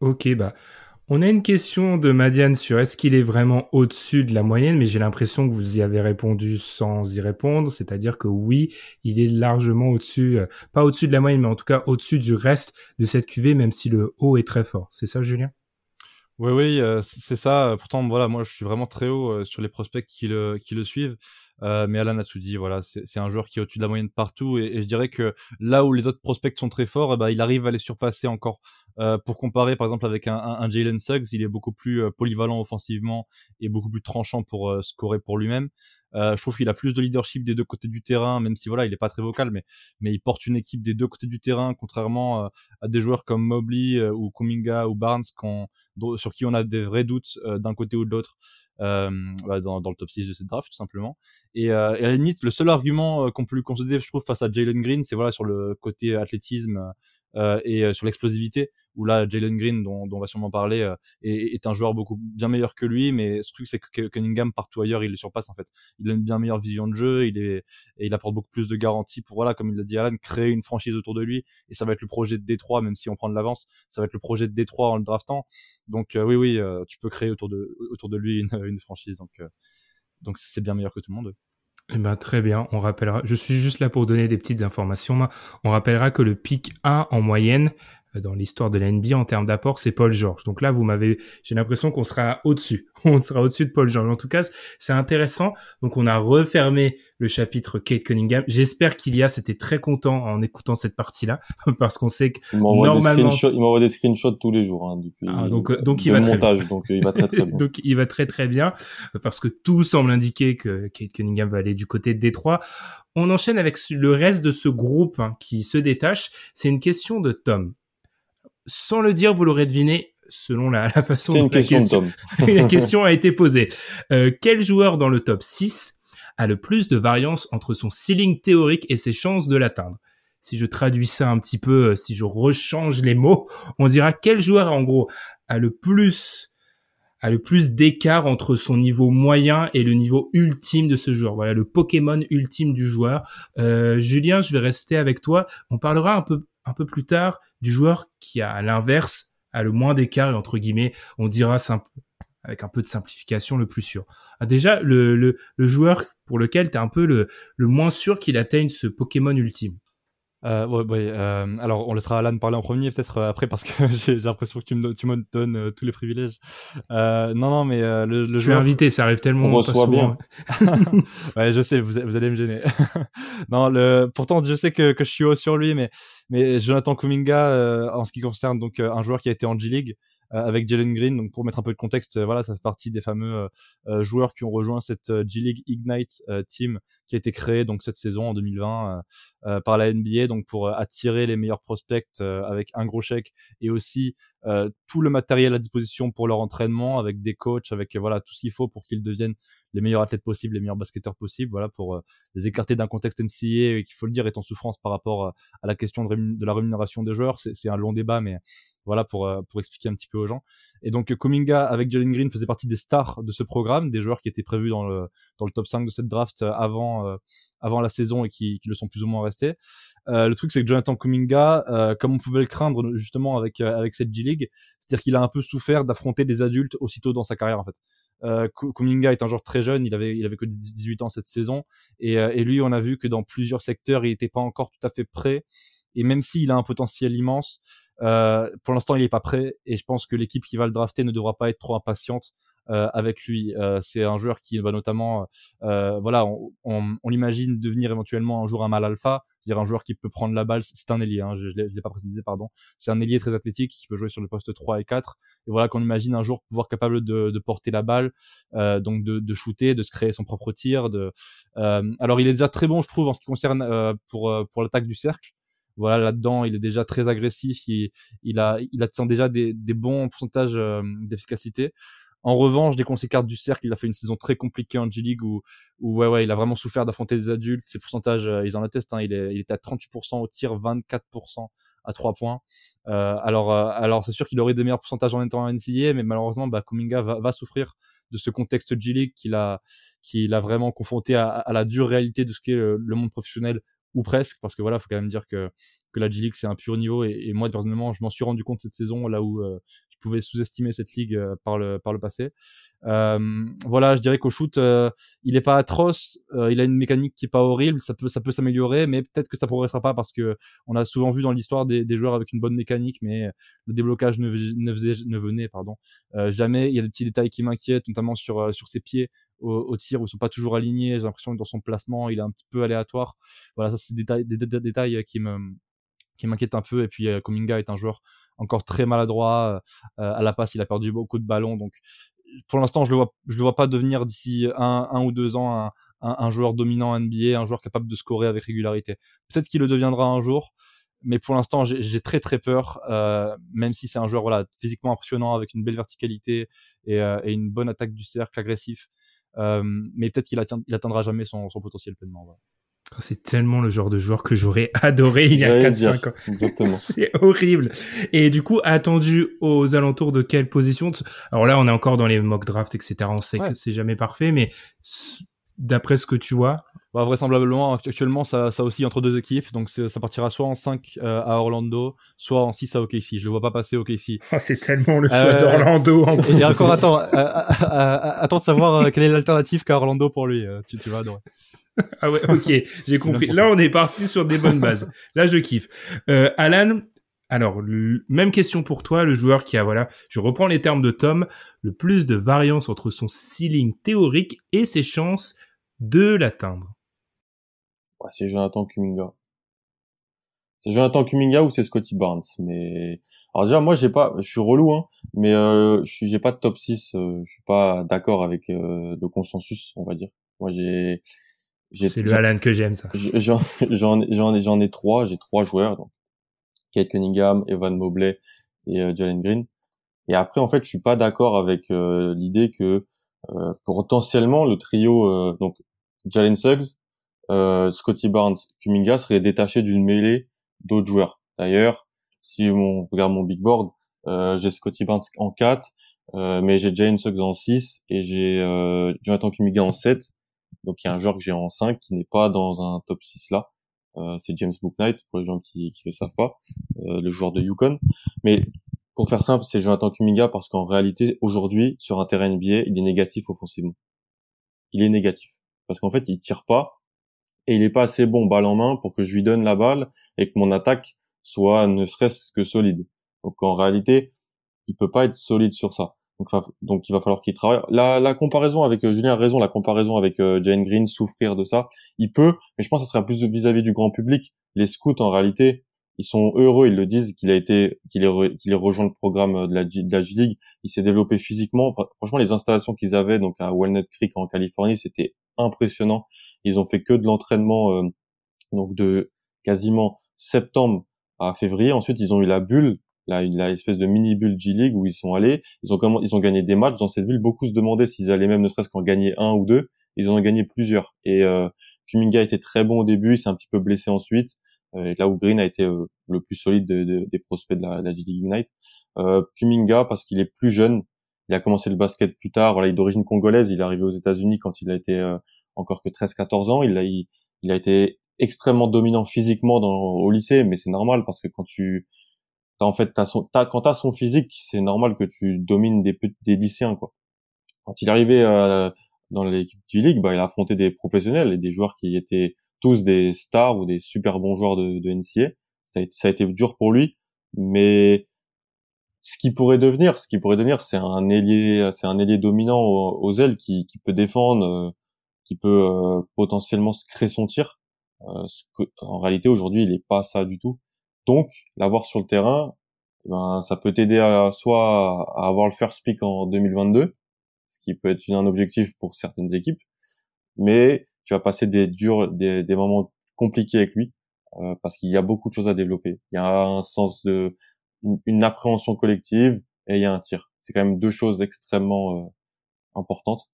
Ok, bah on a une question de Madiane sur est-ce qu'il est vraiment au-dessus de la moyenne, mais j'ai l'impression que vous y avez répondu sans y répondre, c'est-à-dire que oui, il est largement au-dessus, euh, pas au-dessus de la moyenne, mais en tout cas au-dessus du reste de cette cuvée, même si le haut est très fort. C'est ça, Julien? Oui, oui, euh, c'est ça. Pourtant, voilà, moi, je suis vraiment très haut euh, sur les prospects qui le, qui le suivent. Mais Alan Atsoudi, voilà, c'est un joueur qui est au-dessus de la moyenne partout, et, je dirais que là où les autres prospects sont très forts, eh ben, il arrive à les surpasser encore euh, pour comparer par exemple avec un, un, Jalen Suggs, il est beaucoup plus euh, polyvalent offensivement et beaucoup plus tranchant pour euh, scorer pour lui-même. je trouve qu'il a plus de leadership des deux côtés du terrain, même si voilà, il est pas très vocal, mais mais il porte une équipe des deux côtés du terrain, contrairement à des joueurs comme Mobley ou Kuminga ou Barnes, sur qui on a des vrais doutes d'un côté ou de l'autre. Euh, bah, dans, dans, le top 6 de cette draft tout simplement. Et, euh, et à la limite, le seul argument qu'on peut lui concéder, je trouve, face à Jalen Green, c'est voilà sur le côté athlétisme euh, et euh, sur l'explosivité où là Jalen Green dont, dont, on va sûrement parler euh, est, est, un joueur beaucoup bien meilleur que lui mais ce truc c'est que Cunningham partout ailleurs il le surpasse en fait. Il a une bien meilleure vision de jeu il est et il apporte beaucoup plus de garanties pour voilà comme il l'a dit Alan créer une franchise autour de lui et ça va être le projet de Détroit même si on prend de l'avance ça va être le projet de Détroit en le draftant. Donc oui oui tu peux créer autour de autour de lui une, une franchise donc donc c'est bien meilleur que tout le monde eh ben, très bien, on rappellera. Je suis juste là pour donner des petites informations. On rappellera que le pic 1 en moyenne, dans l'histoire de la NBA en termes d'apport, c'est Paul George. Donc là, vous m'avez, j'ai l'impression qu'on sera au-dessus. On sera au-dessus de Paul George. En tout cas, c'est intéressant. Donc on a refermé le chapitre Kate Cunningham. J'espère qu'il y a, c'était très content en écoutant cette partie-là, parce qu'on sait que normalement, il m'envoie des screenshots tous les jours hein, depuis. Ah, donc euh, donc il va montage, très bien. donc il va très très bien. donc il va très très bien, parce que tout semble indiquer que Kate Cunningham va aller du côté de Détroit. On enchaîne avec le reste de ce groupe hein, qui se détache. C'est une question de Tom sans le dire, vous l'aurez deviné selon la, façon dont la question, la question a été posée. Euh, quel joueur dans le top 6 a le plus de variance entre son ceiling théorique et ses chances de l'atteindre? Si je traduis ça un petit peu, euh, si je rechange les mots, on dira quel joueur en gros a le plus a le plus d'écart entre son niveau moyen et le niveau ultime de ce joueur. Voilà le Pokémon ultime du joueur. Euh, Julien, je vais rester avec toi. On parlera un peu un peu plus tard du joueur qui a à l'inverse a le moins d'écart et entre guillemets on dira simple avec un peu de simplification le plus sûr. Ah, déjà le, le, joueur pour lequel tu es un peu le, le moins sûr qu'il atteigne ce Pokémon ultime. Euh, ouais, ouais euh, alors on laissera Alan parler en premier peut-être euh, après parce que j'ai l'impression que tu me, tu me donnes euh, tous les privilèges. Euh, non non mais le, le je suis invité, ça arrive tellement on pas souvent. Bien. ouais je sais, vous, vous allez me gêner. non le, pourtant je sais que, que je suis haut sur lui mais mais Jonathan Kuminga en ce qui concerne donc un joueur qui a été en G League euh, avec Jalen Green. Donc pour mettre un peu de contexte, euh, voilà, ça fait partie des fameux euh, joueurs qui ont rejoint cette G League Ignite team qui a été créée donc cette saison en 2020 par la NBA, donc pour attirer les meilleurs prospects avec un gros chèque et aussi tout le matériel à disposition pour leur entraînement avec des coachs, avec voilà tout ce qu'il faut pour qu'ils deviennent les meilleurs athlètes possibles, les meilleurs basketteurs possibles, voilà, pour euh, les écarter d'un contexte NCAA et qu'il faut le dire est en souffrance par rapport euh, à la question de, la rémunération des joueurs. C'est un long débat, mais voilà pour euh, pour expliquer un petit peu aux gens. Et donc Kuminga avec Jalen Green faisait partie des stars de ce programme, des joueurs qui étaient prévus dans le dans le top 5 de cette draft avant avant la saison et qui, qui le sont plus ou moins restés. Euh, le truc c'est que Jonathan Kuminga, euh, comme on pouvait le craindre justement avec avec cette G League, c'est-à-dire qu'il a un peu souffert d'affronter des adultes aussitôt dans sa carrière en fait. Euh, Kuminga est un joueur très jeune, il avait, il avait que 18 ans cette saison, et, euh, et lui, on a vu que dans plusieurs secteurs, il n'était pas encore tout à fait prêt. Et même s'il a un potentiel immense, euh, pour l'instant, il n'est pas prêt. Et je pense que l'équipe qui va le drafter ne devra pas être trop impatiente euh, avec lui. Euh, c'est un joueur qui va notamment, euh, voilà, on, on, on l'imagine devenir éventuellement un jour un mal alpha, c'est-à-dire un joueur qui peut prendre la balle. C'est un ailier, hein, je, ne l'ai pas précisé, pardon. C'est un ailier très athlétique qui peut jouer sur le poste 3 et 4. Et voilà qu'on imagine un jour pouvoir capable de, de porter la balle, euh, donc de, de shooter, de se créer son propre tir. De, alors il est déjà très bon, je trouve, en ce qui concerne pour pour l'attaque du cercle voilà là-dedans il est déjà très agressif il, il a il attend déjà des, des bons pourcentages d'efficacité en revanche, qu'on s'écarte du cercle, il a fait une saison très compliquée en G-League où, où ouais, ouais, il a vraiment souffert d'affronter des adultes. Ses pourcentages, euh, ils en attestent. Hein, il, est, il était à 38% au tir, 24% à 3 points. Euh, alors, euh, alors c'est sûr qu'il aurait des meilleurs pourcentages en étant en NCAA, mais malheureusement, bah, Kuminga va, va souffrir de ce contexte G-League qu'il a, qu'il a vraiment confronté à, à, la dure réalité de ce qu'est le, monde professionnel ou presque, parce que voilà, faut quand même dire que que la G League c'est un pur niveau et, moi personnellement je m'en suis rendu compte cette saison là où je pouvais sous-estimer cette ligue par le par le passé. Euh, voilà, je dirais qu'au shoot, euh, il est pas atroce, euh, il a une mécanique qui est pas horrible, ça peut ça peut s'améliorer, mais peut-être que ça progressera pas parce que on a souvent vu dans l'histoire des, joueurs avec une bonne mécanique, mais le déblocage ne, ne, venait pardon jamais. Il y a des petits détails qui m'inquiètent, notamment sur sur ses pieds au, tir où ils sont pas toujours alignés. J'ai l'impression que dans son placement, il est un petit peu aléatoire. Voilà, ça c'est des détails, des, détails qui me qui m'inquiète un peu. Et puis Kuminga est un joueur encore très maladroit à la passe. Il a perdu beaucoup de ballons, donc pour l'instant, je le vois, je le vois pas devenir d'ici un, un ou deux ans un, un, un, joueur dominant NBA, un joueur capable de scorer avec régularité. Peut-être qu'il le deviendra un jour, mais pour l'instant, j'ai très très peur, euh, même si c'est un joueur voilà physiquement impressionnant avec une belle verticalité et, euh, et une bonne attaque du cercle agressif. Euh, mais peut-être qu'il atteindra jamais son, son potentiel pleinement. Voilà. C'est tellement le genre de joueur que j'aurais adoré il y a 4-5 ans. Exactement. c'est horrible. Et du coup, attendu aux alentours de quelle position Alors là, on est encore dans les mock drafts, etc. On sait que c'est jamais parfait, mais d'après ce que tu vois bah, vraisemblablement, actuellement, ça, ça aussi entre deux équipes. Donc, ça partira soit en 5 euh, à Orlando, soit en 6 à OKC. Je le vois pas passer OKC. Oh, c'est tellement le choix euh, d'Orlando. Et encore, attends, euh, attends de savoir quelle est l'alternative qu'à Orlando pour lui. Tu, tu vas adorer. ah ouais, ok, j'ai compris. Là, on est parti sur des bonnes bases. Là, je kiffe. Euh, Alan, alors, même question pour toi, le joueur qui a, voilà, je reprends les termes de Tom, le plus de variance entre son ceiling théorique et ses chances de l'atteindre. Ouais, c'est Jonathan Kuminga. C'est Jonathan Kuminga ou c'est Scotty Barnes, mais alors déjà moi j'ai pas, je suis relou hein, mais euh, j'ai pas de top 6, euh, je suis pas d'accord avec euh, le consensus, on va dire. Moi j'ai c'est le Alan que j'aime, ça. J'en, j'en, j'en ai trois. J'ai trois joueurs. Donc, Kate Cunningham, Evan Mobley et euh, Jalen Green. Et après, en fait, je suis pas d'accord avec euh, l'idée que euh, potentiellement le trio, euh, donc Jalen Suggs, euh, Scotty Barnes, Kuminga serait détaché d'une mêlée d'autres joueurs. D'ailleurs, si on regarde mon big board, j'ai Scotty Barnes en 4, mais j'ai Jalen Suggs en 6 et j'ai Jonathan Kuminga en 7 donc il y a un joueur que j'ai en 5 qui n'est pas dans un top 6 là. Euh, c'est James Booknight pour les gens qui qui le savent pas, euh, le joueur de Yukon. Mais pour faire simple, c'est Jonathan Kuminga parce qu'en réalité aujourd'hui sur un terrain NBA, il est négatif offensivement. Il est négatif parce qu'en fait il tire pas et il est pas assez bon balle en main pour que je lui donne la balle et que mon attaque soit ne serait-ce que solide. Donc en réalité, il peut pas être solide sur ça. Donc, il va falloir qu'il travaille. La, comparaison avec euh, Julien a raison, la comparaison avec euh, Jane Green, souffrir de ça, il peut, mais je pense que ça sera plus vis-à-vis du grand public. Les scouts, en réalité, ils sont heureux, ils le disent qu'il a été, qu'il ait, qu'il rejoint le programme euh, de la, de la G-League. Il s'est développé physiquement. franchement, les installations qu'ils avaient donc à Walnut Creek en Californie, c'était impressionnant. Ils ont fait que de l'entraînement donc de quasiment septembre à février. Ensuite, ils ont eu la bulle la, la espèce de mini bulle G-League où ils sont allés. Ils ont comment, ils ont gagné des matchs dans cette ville. Beaucoup se demandaient s'ils allaient même ne serait-ce qu'en gagner un ou deux. Ils en ont gagné plusieurs. Et euh, Kuminga était très bon au début, il s'est un petit peu blessé ensuite. Euh, et là où Green a été euh, le plus solide des prospects de la, G-League Ignite. Euh, Kuminga parce qu'il est plus jeune. Il a commencé le basket plus tard. Voilà, il est d'origine congolaise. Il est arrivé aux États-Unis quand il a été euh, encore que 13-14 ans. Il a, il, il a été extrêmement dominant physiquement dans, au lycée, mais c'est normal parce que quand tu en fait, as son, as, quand t'as son physique, c'est normal que tu domines des, des lycéens, quoi. Quand il est arrivé euh, dans l'équipe du league bah, il a affronté des professionnels et des joueurs qui étaient tous des stars ou des super bons joueurs de, de NCA. Ça a, été, ça a été dur pour lui, mais ce qui pourrait devenir, ce qui pourrait devenir, c'est un ailier, c'est un ailier dominant aux, ailes qui, qui, peut défendre, euh, qui peut euh, potentiellement créer son tir. ce que, en réalité, aujourd'hui, il est pas ça du tout. Donc, l'avoir sur le terrain, eh ben, ça peut t'aider à soit à avoir le first pick en 2022, ce qui peut être un objectif pour certaines équipes, mais tu vas passer des durs, des, des moments compliqués avec lui, euh, parce qu'il y a beaucoup de choses à développer. Il y a un sens de, une, appréhension collective et il y a un tir. C'est quand même deux choses extrêmement euh, importantes.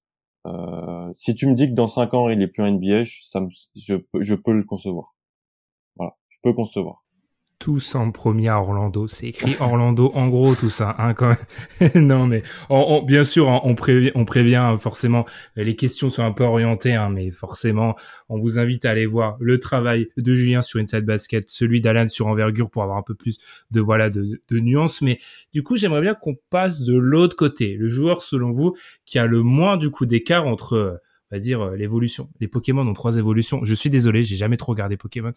Euh, si tu me dis que dans cinq ans il est plus un NBA, ça me, je, je peux le concevoir. Voilà, je peux concevoir. Tous en premier à Orlando. C'est écrit Orlando en gros tout ça, hein, non mais bien sûr on, prévient, on prévient forcément. Les questions sont un peu orientées, hein, mais forcément on vous invite à aller voir le travail de Julien sur Inside Basket, celui d'Alan sur Envergure pour avoir un peu plus de voilà de, de nuances. Mais du coup j'aimerais bien qu'on passe de l'autre côté. Le joueur selon vous qui a le moins du coup d'écart entre on va dire euh, l'évolution. Les Pokémon ont trois évolutions. Je suis désolé, j'ai jamais trop regardé Pokémon.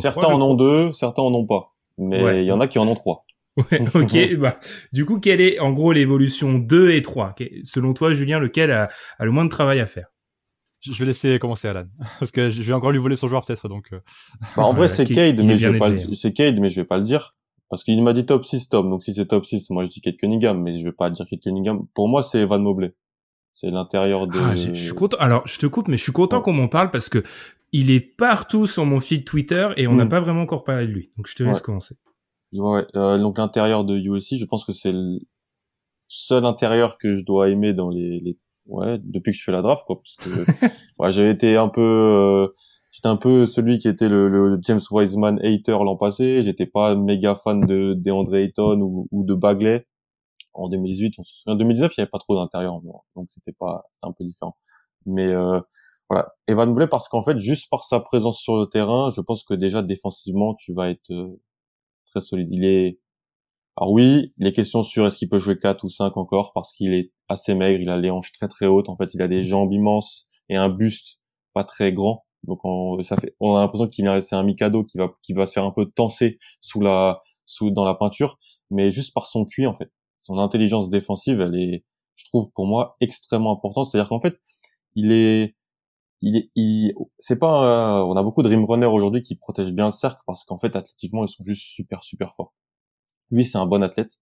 certains en ont deux, certains en ont pas. Mais il y en a qui en ont trois. Ouais, ok. bah, du coup, quelle est en gros l'évolution 2 et 3 Selon toi, Julien, lequel a, le moins de travail à faire? Je vais laisser commencer Alan parce que je vais encore lui voler son joueur peut-être donc. Euh. Bah, en vrai c'est Cade mais je vais pas c'est Cade mais je vais pas le dire parce qu'il m'a dit top 6 top donc si c'est top 6 moi je dis Cade Cunningham mais je vais pas dire Cade Cunningham pour moi c'est Van Mobley c'est l'intérieur de. Ah, je suis content. Alors, je te coupe, mais je suis content qu'on m'en parle parce que il est partout sur mon feed Twitter et on n'a hmm. pas vraiment encore parlé de lui. Donc, je te laisse commencer. Ouais. Euh, donc l'intérieur de USC, je pense que c'est le seul intérieur que je dois aimer dans les, les... ouais depuis que je fais la draft quoi parce que ouais, j'avais été un peu euh, j'étais un peu celui qui était le, le James Wiseman hater l'an passé j'étais pas méga fan de DeAndre Ayton ou, ou de Bagley en 2018, on se souvient. En 2019, il n'y avait pas trop d'intérieur, donc c'était pas, c'était un peu différent. Mais euh, voilà, Evan Mobley parce qu'en fait, juste par sa présence sur le terrain, je pense que déjà défensivement, tu vas être euh, très solide. Il est, alors oui, les questions sur est-ce qu'il peut jouer 4 ou 5 encore parce qu'il est assez maigre, il a les hanches très très hautes. En fait, il a des jambes immenses et un buste pas très grand. Donc on, ça fait, on a l'impression qu'il est c'est un Mikado qui va qui va se faire un peu tenser sous la sous dans la peinture, mais juste par son cuit en fait son intelligence défensive, elle est, je trouve pour moi extrêmement importante. C'est-à-dire qu'en fait, il est, il est, il, c'est pas, on a beaucoup de rim runners aujourd'hui qui protègent bien le cercle parce qu'en fait, athlétiquement, ils sont juste super super forts. Lui, c'est un bon athlète.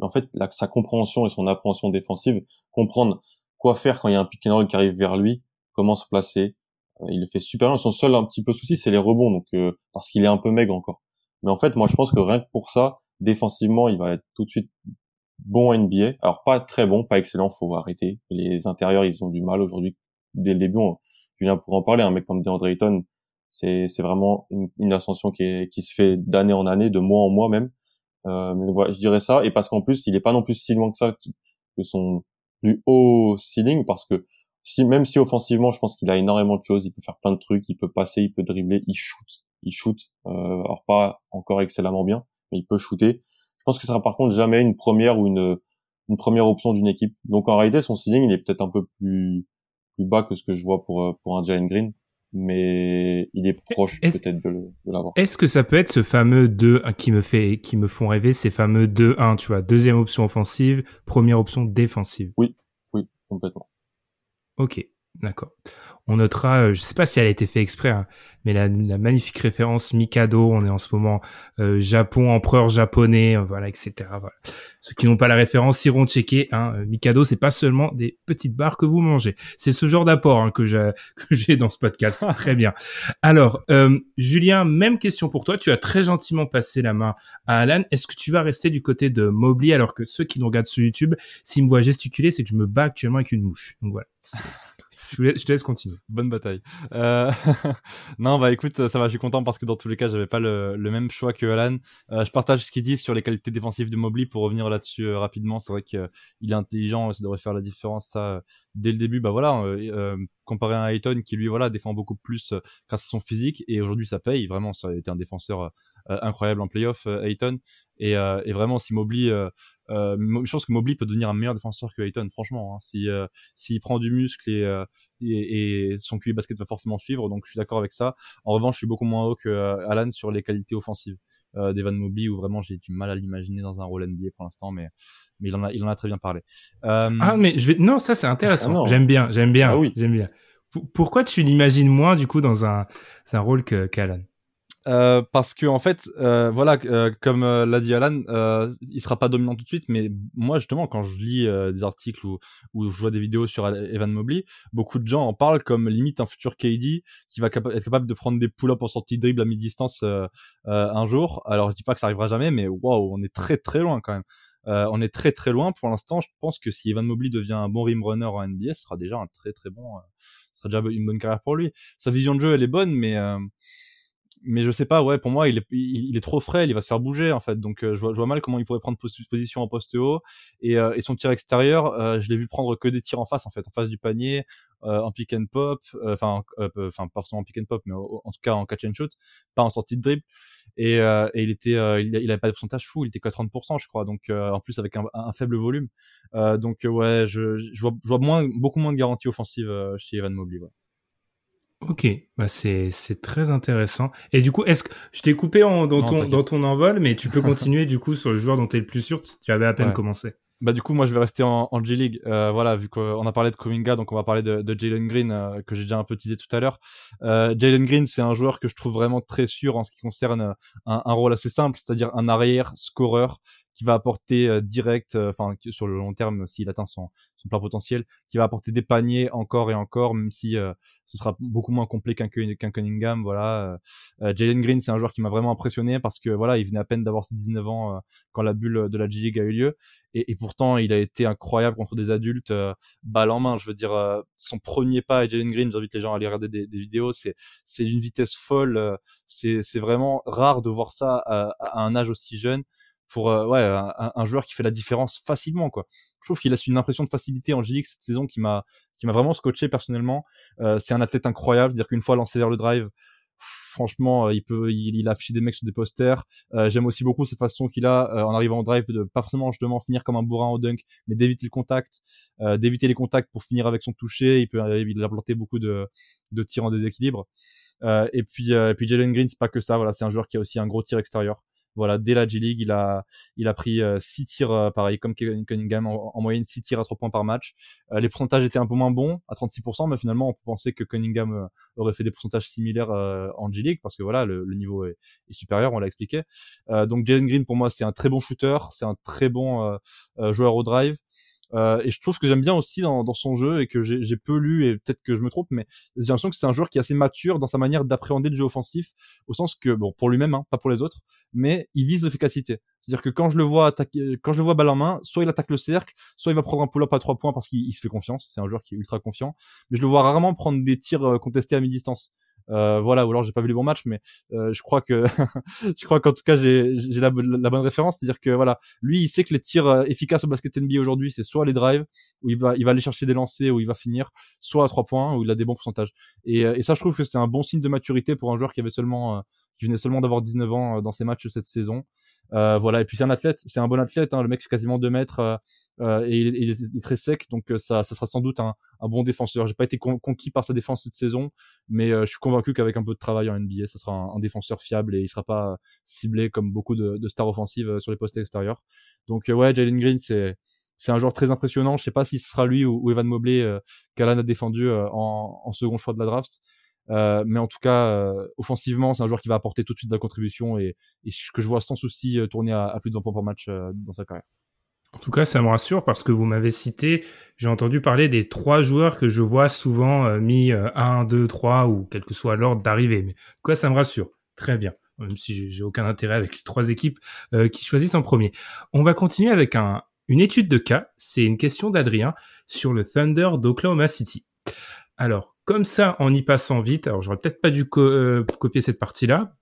En fait, sa compréhension et son appréhension défensive, comprendre quoi faire quand il y a un pick and roll qui arrive vers lui, comment se placer, euh, il le fait super bien. Son seul un petit peu souci, c'est les rebonds, donc euh, parce qu'il est un peu maigre encore. Mais en fait, moi, je pense que rien que pour ça, défensivement, il va être tout de suite bon NBA. Alors pas très bon, pas excellent, faut arrêter. Les intérieurs, ils ont du mal aujourd'hui. Dès le début, on, Julien pour en parler, un mec comme DeAndre Ayton, c'est c'est vraiment une, une, ascension qui est, qui se fait d'année en année, de mois en mois même. Euh, mais voilà, je dirais ça. Et parce qu'en plus, il est pas non plus si loin que ça que son plus haut ceiling, parce que si, même si offensivement, je pense qu'il a énormément de choses, il peut faire plein de trucs, il peut passer, il peut dribbler, il shoot, il shoot. Euh, alors pas encore excellemment bien, mais il peut shooter. Je pense que ce sera par contre jamais une première ou une, une première option d'une équipe. Donc en réalité, son ceiling, il est peut-être un peu plus, plus bas que ce que je vois pour, euh, pour un Giant Green, mais il est proche peut-être de, de l'avoir. Est-ce que ça peut être ce fameux 2 qui me fait, qui me font rêver, ces fameux 2-1, tu vois, deuxième option offensive, première option défensive? Oui, oui, complètement. Ok, d'accord on notera, euh, je sais pas si elle a été fait exprès, hein, mais la, magnifique référence Mikado, on est en ce moment euh, Japon, empereur japonais, euh, voilà, etc. Voilà. Ceux qui n'ont pas la référence iront checker. Hein, Mikado, c'est pas seulement des petites barres que vous mangez, c'est ce genre d'apport hein, que j'ai dans ce podcast. Très bien. Alors, Julien, même question pour toi. Tu as très gentiment passé la main à Alan. Est-ce que tu vas rester du côté de Mobley alors que ceux qui nous regardent sur YouTube, s'ils me voient gesticuler, c'est que je me bats actuellement avec une mouche. Donc voilà. je, te laisse continuer. Bonne bataille. Euh... non, bah écoute, ça va, je suis content parce que dans tous les cas, j'avais pas le, le, même choix que Alan. Euh, je partage ce qu'il dit sur les qualités défensives de Mobley pour revenir là-dessus euh, rapidement. C'est vrai qu'il euh, est intelligent, ça devrait faire la différence ça euh, dès le début. Bah voilà, comparé à Ayton qui lui voilà défend beaucoup plus grâce à son physique et aujourd'hui ça paye. Vraiment, ça a été un défenseur incroyable en playoff, Ayton. Et, et, vraiment, si Mobley, je pense que Mobley peut devenir un meilleur défenseur que Ayton, franchement. Hein, si s'il prend du muscle et, et, et son QI basket va forcément suivre, donc je suis d'accord avec ça. En revanche, je suis beaucoup moins haut que Alan sur les qualités offensives euh, d'Evan Mobley où vraiment j'ai du mal à l'imaginer dans un rôle NBA pour l'instant, mais mais il en a il en a très bien parlé. Euh... Ah mais je vais non ça c'est intéressant. Ah j'aime bien j'aime bien ah oui. j'aime bien. pourquoi tu l'imagines moins du coup dans un, un rôle que qu'Alan euh, parce que en fait, euh, voilà, euh, comme euh, l'a dit Alan, il sera pas dominant tout de suite, mais moi justement, quand je lis des articles ou, ou je vois des vidéos sur Evan Mobley, beaucoup de gens en parlent comme limite un futur KD qui va être capable de prendre des pull-ups en sortie de dribble à mi-distance un jour. Alors je dis pas que ça arrivera jamais, mais waouh, on est très très loin quand même. on est très très loin pour l'instant. Je pense que si Evan Mobley devient un bon rim runner en NBA, ce sera déjà un très très bon, ce sera déjà une bonne carrière pour lui. Sa vision de jeu, elle est bonne, mais mais je sais pas, ouais, pour moi, il est, il, est trop frais, il va se faire bouger en fait. Donc je, vois, je vois mal comment il pourrait prendre position en poste haut et, et son tir extérieur, je l'ai vu prendre que des tirs en face en fait, en face du panier, en pick and pop, enfin, enfin pas forcément en pick and pop, mais en tout cas en catch and shoot, pas en sortie de dribble. Et, et il était, il, il avait pas de pourcentage fou, il était qu'à 30% je crois, donc en plus avec un, un faible volume. donc ouais, je, je, vois, je vois moins, beaucoup moins de garanties offensives chez Evan Mobley. Ouais. Ok, bah c'est c'est très intéressant. Et du coup, est-ce que je t'ai coupé en, dans ton dans ton envol, mais tu peux continuer du coup sur le joueur dont tu es le plus sûr. Tu avais à peine commencé. Bah du coup moi je vais rester en, en G League. Euh, voilà vu qu'on a parlé de Kuminga donc on va parler de, de Jalen Green euh, que j'ai déjà un peu teasé tout à l'heure. Euh, Jalen Green c'est un joueur que je trouve vraiment très sûr en ce qui concerne euh, un, un rôle assez simple, c'est-à-dire un arrière scoreur qui va apporter euh, direct, euh, enfin sur le long terme s'il atteint son, son plein potentiel, qui va apporter des paniers encore et encore, même si euh, ce sera beaucoup moins complet qu'un qu'un Cunningham. Voilà, Jalen Green c'est un joueur qui m'a vraiment impressionné parce que voilà il venait à peine d'avoir ses 19 ans quand la bulle de la G League a eu lieu et, et, pourtant il a été incroyable contre des adultes balle en main. Je veux dire son premier pas à Jalen Green, j'invite les gens à aller regarder des, des vidéos, c'est c'est d'une vitesse folle, c'est c'est vraiment rare de voir ça à, à un âge aussi jeune pour euh, ouais un, un, joueur qui fait la différence facilement quoi. Je trouve qu'il laisse une impression de facilité en G-League cette saison qui m'a qui m'a vraiment scotché personnellement. Euh, c'est un athlète incroyable, dire qu'une fois lancé vers le drive, franchement, euh, il peut, il, il, a affiché des mecs sur des posters. Euh, J'aime aussi beaucoup cette façon qu'il a euh, en arrivant au drive de pas forcément justement finir comme un bourrin au dunk, mais d'éviter le contact, euh, d'éviter les contacts pour finir avec son toucher. Il peut, il a planté beaucoup de, de tirs en déséquilibre. et puis, et puis Jalen Green, c'est pas que ça. Voilà, c'est un joueur qui a aussi un gros tir extérieur. Voilà, dès la G League, il a, il a pris 6 euh, tirs, euh, pareil, comme Cunningham, en, moyenne 6 tirs à 3 points par match. Euh, les pourcentages étaient un peu moins bons, à 36%, mais finalement, on peut penser que Cunningham aurait fait des pourcentages similaires en G League, parce que voilà, le, niveau est, est, supérieur, on l'a expliqué. donc Jalen Green, pour moi, c'est un très bon shooter, c'est un très bon joueur au drive. Euh, et je trouve que j'aime bien aussi dans, dans, son jeu et que j'ai peu lu et peut-être que je me trompe, mais j'ai l'impression que c'est un joueur qui est assez mature dans sa manière d'appréhender le jeu offensif, au sens que bon pour lui-même, hein, pas pour les autres, mais il vise l'efficacité. C'est-à-dire que quand je le vois attaquer, quand je le vois balle en main, soit il attaque le cercle, soit il va prendre un pull-up à trois points parce qu'il se fait confiance. C'est un joueur qui est ultra confiant, mais je le vois rarement prendre des tirs euh, contestés à mi-distance. Euh, voilà, ou alors j'ai pas vu les bons matchs, mais euh, je crois que je crois qu'en tout cas j'ai la, la, bonne référence, c'est-à-dire que voilà, lui il sait que les tirs euh, efficaces au basket NBA aujourd'hui, c'est soit les drives où il va il va aller chercher des lancers où il va finir, soit à trois points où il a des bons pourcentages. Et, et ça je trouve que c'est un bon signe de maturité pour un joueur qui avait seulement qui venait seulement d'avoir 19 ans dans ses matchs cette saison. Euh, voilà, et puis c'est un athlète, c'est un bon athlète, hein, le mec c'est quasiment 2 mètres euh, euh, et il, est, très sec, donc ça, ça sera sans doute un, un bon défenseur. J'ai pas été conquis par sa défense cette saison, mais je suis convaincu qu'avec un peu de travail en NBA, ça sera un, défenseur fiable et il sera pas ciblé comme beaucoup de, de stars offensives sur les postes extérieurs. Donc ouais, Jalen Green c'est c'est un joueur très impressionnant. Je sais pas si ce sera lui ou, Evan Mobley euh, qu'Alan a défendu en, en, second choix de la draft. Euh, mais en tout cas, euh, offensivement, c'est un joueur qui va apporter tout de suite de la contribution et, et que je vois sans souci euh, tourner à, plus de 20 points par match dans sa carrière. En tout cas, ça me rassure parce que vous m'avez cité, j'ai entendu parler des trois joueurs que je vois souvent mis 1, 2, 3 ou quel que soit l'ordre d'arrivée. Mais quoi, ça me rassure. Très bien. Même si j'ai aucun intérêt avec les trois équipes qui choisissent en premier. On va continuer avec un, une étude de cas. C'est une question d'Adrien sur le Thunder d'Oklahoma City. Alors, comme ça, en y passant vite, alors j'aurais peut-être pas dû euh, copier cette partie-là.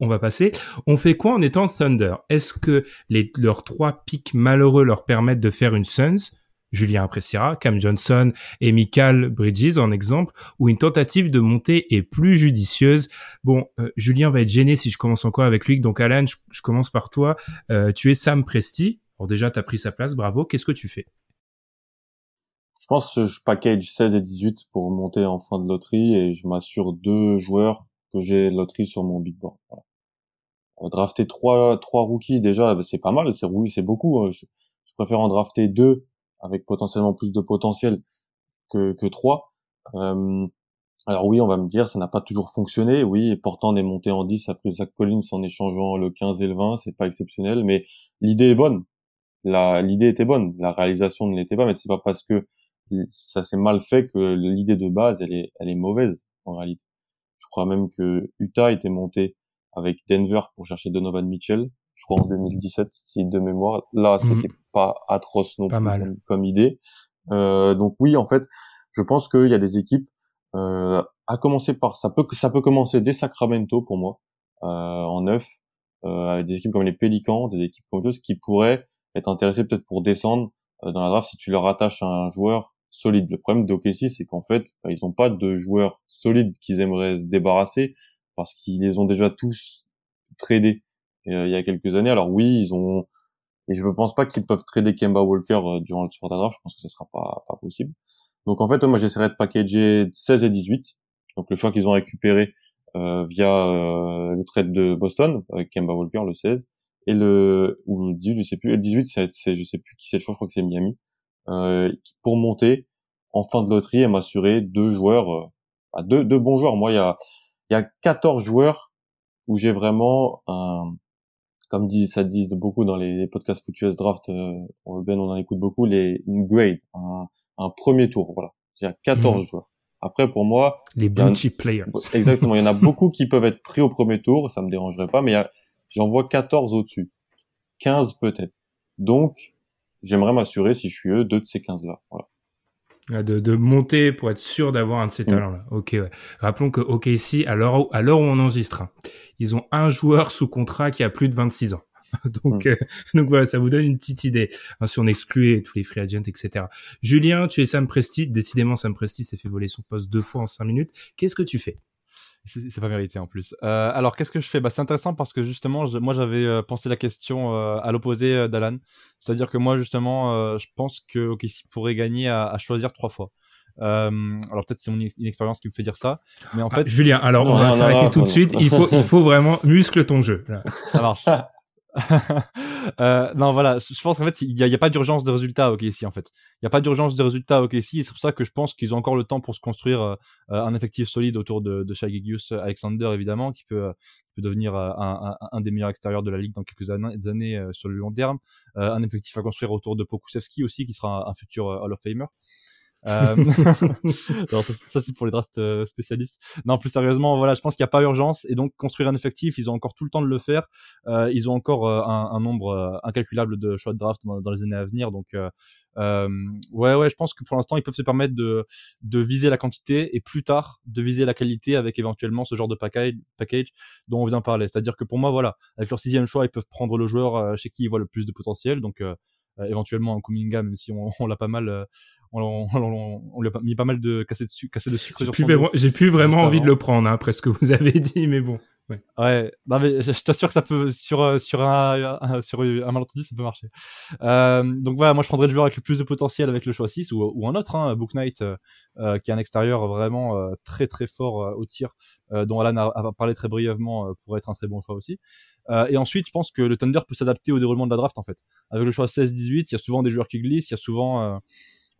On va passer. On fait quoi en étant Thunder? Est-ce que les, leurs trois pics malheureux leur permettent de faire une Suns? Julien appréciera, Cam Johnson et Michael Bridges en exemple, ou une tentative de montée est plus judicieuse. Bon, euh, Julien va être gêné si je commence encore avec lui, donc Alan, je, commence par toi. Euh, tu es Sam Presti. Alors déjà, tu as pris sa place, bravo. Qu'est-ce que tu fais? Je pense que je package 16 et 18 pour monter en fin de loterie et je m'assure deux joueurs que j'ai loterie sur mon big board. Drafter trois trois rookies déjà, bah, c'est pas mal, c'est oui, c'est beaucoup. Hein. Je, préfère en drafter deux avec potentiellement plus de potentiel que que trois. Euh, alors oui, on va me dire, ça n'a pas toujours fonctionné. Oui, et pourtant on est monté en 10 après Zach Collins en échangeant le 15 et le 20, c'est pas exceptionnel, mais l'idée est bonne. L'idée était bonne, la réalisation ne l'était pas, mais c'est pas parce que ça s'est mal fait que l'idée de base, elle est, elle est mauvaise en réalité. Je crois même que Utah était monté avec Denver pour chercher Donovan Mitchell, je crois en 2017, si de mémoire. Là, mhm. c'était pas atroce non plus Comme, idée. Euh, donc oui, en fait, je pense qu'il y a des équipes euh, à commencer par ça peut ça peut commencer dès Sacramento pour moi euh, en neuf euh, avec des équipes comme les Pélicans, des équipes comme d'autres qui pourraient être intéressées peut-être pour descendre euh, dans la draft si tu leur attaches un joueur solide. Le problème d'OKC c'est qu'en fait bah, ils n'ont pas de joueurs solides qu'ils aimeraient se débarrasser parce qu'ils les ont déjà tous tradés euh, il y a quelques années. Alors oui ils ont et je ne pense pas qu'ils peuvent trader Kemba Walker durant le sport draft. Je pense que ce sera pas, pas possible. Donc en fait, moi j'essaierai de packager 16 et 18 donc le choix qu'ils ont récupéré euh, via euh, le trade de Boston avec Kemba Walker le 16 et le ou le 18 je sais plus le 18 c'est je sais plus qui c'est le choix je crois que c'est Miami euh, pour monter en fin de loterie et m'assurer deux joueurs euh, bah, deux, deux bons joueurs moi il y a il y a 14 joueurs où j'ai vraiment un comme dit ça dit beaucoup dans les, podcasts Footus Draft euh, Ben on en écoute beaucoup les une grade un, un premier tour voilà il y a 14 mmh. joueurs après, pour moi, les blue players. Exactement. Il y en a beaucoup qui peuvent être pris au premier tour, ça me dérangerait pas, mais j'en vois 14 au-dessus. 15 peut-être. Donc, j'aimerais m'assurer, si je suis eux, deux de ces 15-là. Voilà. De, de, monter pour être sûr d'avoir un de ces mm. talents-là. Ok, ouais. Rappelons que OKC, à l'heure où, à l'heure où on enregistre, hein, ils ont un joueur sous contrat qui a plus de 26 ans. donc, mm. euh, donc voilà, ça vous donne une petite idée. Hein, si on excluait tous les free agents, etc. Julien, tu es Sam Presti. Décidément, Sam Presti s'est fait voler son poste deux fois en cinq minutes. Qu'est-ce que tu fais? C'est pas mérité en plus. Euh, alors qu'est-ce que je fais? Bah, C'est intéressant parce que justement, moi j'avais euh, pensé la question euh, à l'opposé euh, d'Alan. C'est-à-dire que moi justement, je pense que OKC pourrait gagner à, à choisir trois fois. alors peut-être c'est mon inexpérience qui me fait dire ça, mais en ah, fait. Julien, alors on va s'arrêter tout de suite. Il faut, il faut vraiment muscle ton jeu. Ça marche. euh, non, voilà, je pense qu'en fait, il n'y a, a, pas d'urgence de résultat ok ici en fait. Il n'y a pas d'urgence de résultat ok ici et c'est pour ça que je pense qu'ils ont encore le temps pour se construire euh, un effectif solide autour de, de Shai Alexander, évidemment, qui peut, qui peut devenir euh, un, un, un, des meilleurs extérieurs de la ligue dans quelques années, euh, sur le long terme. un effectif à construire autour de Pokusevski aussi, qui sera un, futur Hall of Famer. Euh... ça, ça c'est pour les drafts euh, spécialistes. Non, plus sérieusement, voilà, je pense qu'il n'y a pas urgence et donc construire un effectif, ils ont encore tout le temps de le faire. Euh, ils ont encore euh, un, un, nombre euh, incalculable de choix de draft dans, les années à venir. Donc, ouais, ouais, je pense que pour l'instant, ils peuvent se permettre de, de viser la quantité et plus tard de viser la qualité avec éventuellement ce genre de package, dont on vient parler. C'est-à-dire que pour moi, voilà, avec leur sixième choix, ils peuvent prendre le joueur chez qui ils voient le plus de potentiel. Donc éventuellement un Kuminga, même si on, on l'a pas mal, euh, on, on, on, lui a mis pas mal de cassé de, sucre, cassé de sucre sur J'ai plus vraiment envie de le prendre, hein, après ce que vous avez dit, mais bon. Ouais. ouais. Non mais je, t'assure que ça peut sur euh, sur un, sur un malentendu ça peut marcher. Euh, donc voilà, moi je prendrais le joueur avec le plus de potentiel avec le choix 6 ou, ou un autre, hein, Book Knight, euh, qui est un extérieur vraiment très très fort au tir, dont Alan a, a, parlé très brièvement pour être un très bon choix aussi. Et ensuite, je pense que le Thunder peut s'adapter au déroulement de la draft en fait. Avec le choix 16-18, il y a souvent des joueurs qui glissent, il y a souvent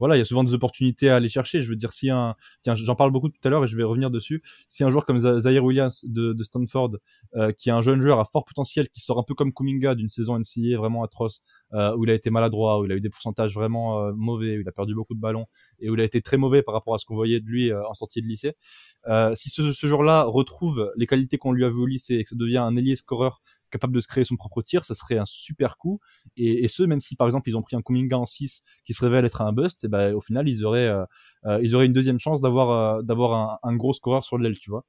voilà, il y a souvent des opportunités à aller chercher. Je veux dire, si un, tiens, j'en parle beaucoup tout à l'heure et je vais revenir dessus. Si un joueur comme Zaire Williams de, de Stanford, euh, qui est un jeune joueur à fort potentiel, qui sort un peu comme Kuminga d'une saison NCAA vraiment atroce, euh, où il a été maladroit, où il a eu des pourcentages vraiment euh, mauvais, où il a perdu beaucoup de ballons et où il a été très mauvais par rapport à ce qu'on voyait de lui euh, en sortie de lycée. si ce, ce joueur-là retrouve les qualités qu'on lui a au lycée et que ça devient un ailier scoreur capable de se créer son propre tir, ça serait un super coup. Et, ce, même si par exemple ils ont pris un Kuminga en 6 qui se révèle être un bust, et ben au final ils auraient euh, ils auraient une deuxième chance d'avoir d'avoir un, un, gros scoreur sur l'aile, tu vois.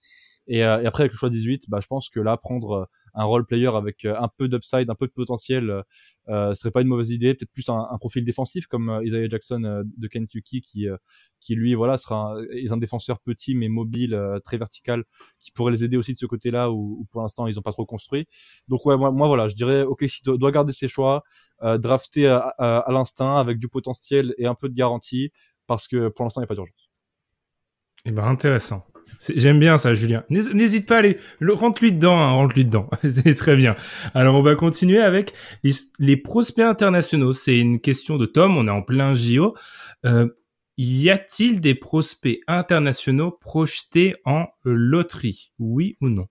Et, euh, et, après avec le choix 18, bah, je pense que là prendre euh, un role player avec euh, un peu d'upside, un peu de potentiel, euh, serait pas une mauvaise idée. Peut-être plus un, un, profil défensif comme Isaiah Jackson de Kentucky qui qui lui voilà sera un, est un défenseur petit mais mobile, très vertical, qui pourrait les aider aussi de ce côté-là où, où pour l'instant ils ont pas trop construit. Donc ouais moi, voilà je dirais ok si doit garder ses choix, euh, drafter à, à, à l'instinct avec du potentiel et un peu de garantie parce que pour l'instant il n'y a pas d'urgence. Eh ben intéressant. J'aime bien ça, Julien. N'hésite pas à aller, rentre-lui dedans, hein, rentre-lui dedans. C'est très bien. Alors, on va continuer avec les, prospects internationaux. C'est une question de Tom. On est en plein JO. Euh, y a-t-il des prospects internationaux projetés en loterie? Oui ou non?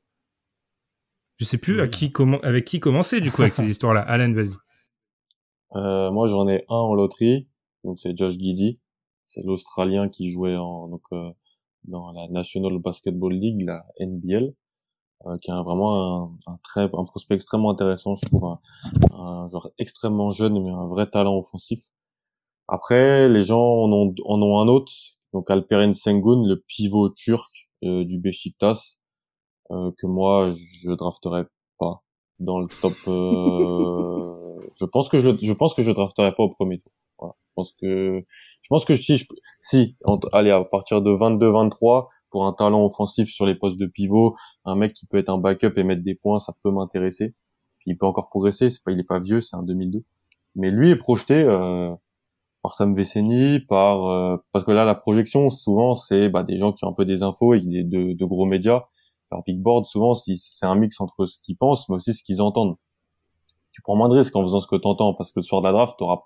Je sais plus à qui avec qui commencer du coup avec ces histoires-là. Alan, vas-y. Euh, moi, j'en ai un en loterie. Donc, c'est Josh Giddy. C'est l'Australien qui jouait en donc euh, dans la National Basketball League, la NBL, euh, qui est vraiment un, un, très, un prospect extrêmement intéressant, je trouve, un, un, genre extrêmement jeune, mais un vrai talent offensif. Après, les gens en ont, en ont un autre, donc Alperen Sengun, le pivot turc, du Besiktas que moi je drafterai pas dans le top. je pense que je, je pense que je drafterai pas au premier tour. Voilà. Je pense que je pense que si si allez à partir de 22-23 pour un talent offensif sur les postes de pivot, un mec qui peut être un backup et mettre des points, ça peut m'intéresser. Il peut encore progresser, c'est pas il est pas vieux, c'est un 2002. Mais lui est projeté euh, par Sam Veceni, par euh, parce que là la projection souvent c'est bah, des gens qui ont un peu des infos et de, de gros médias. Leur big board souvent c'est un mix entre ce qu'ils pensent mais aussi ce qu'ils entendent. Tu prends moins de risques en faisant ce que tu entends parce que le soir de la draft tu auras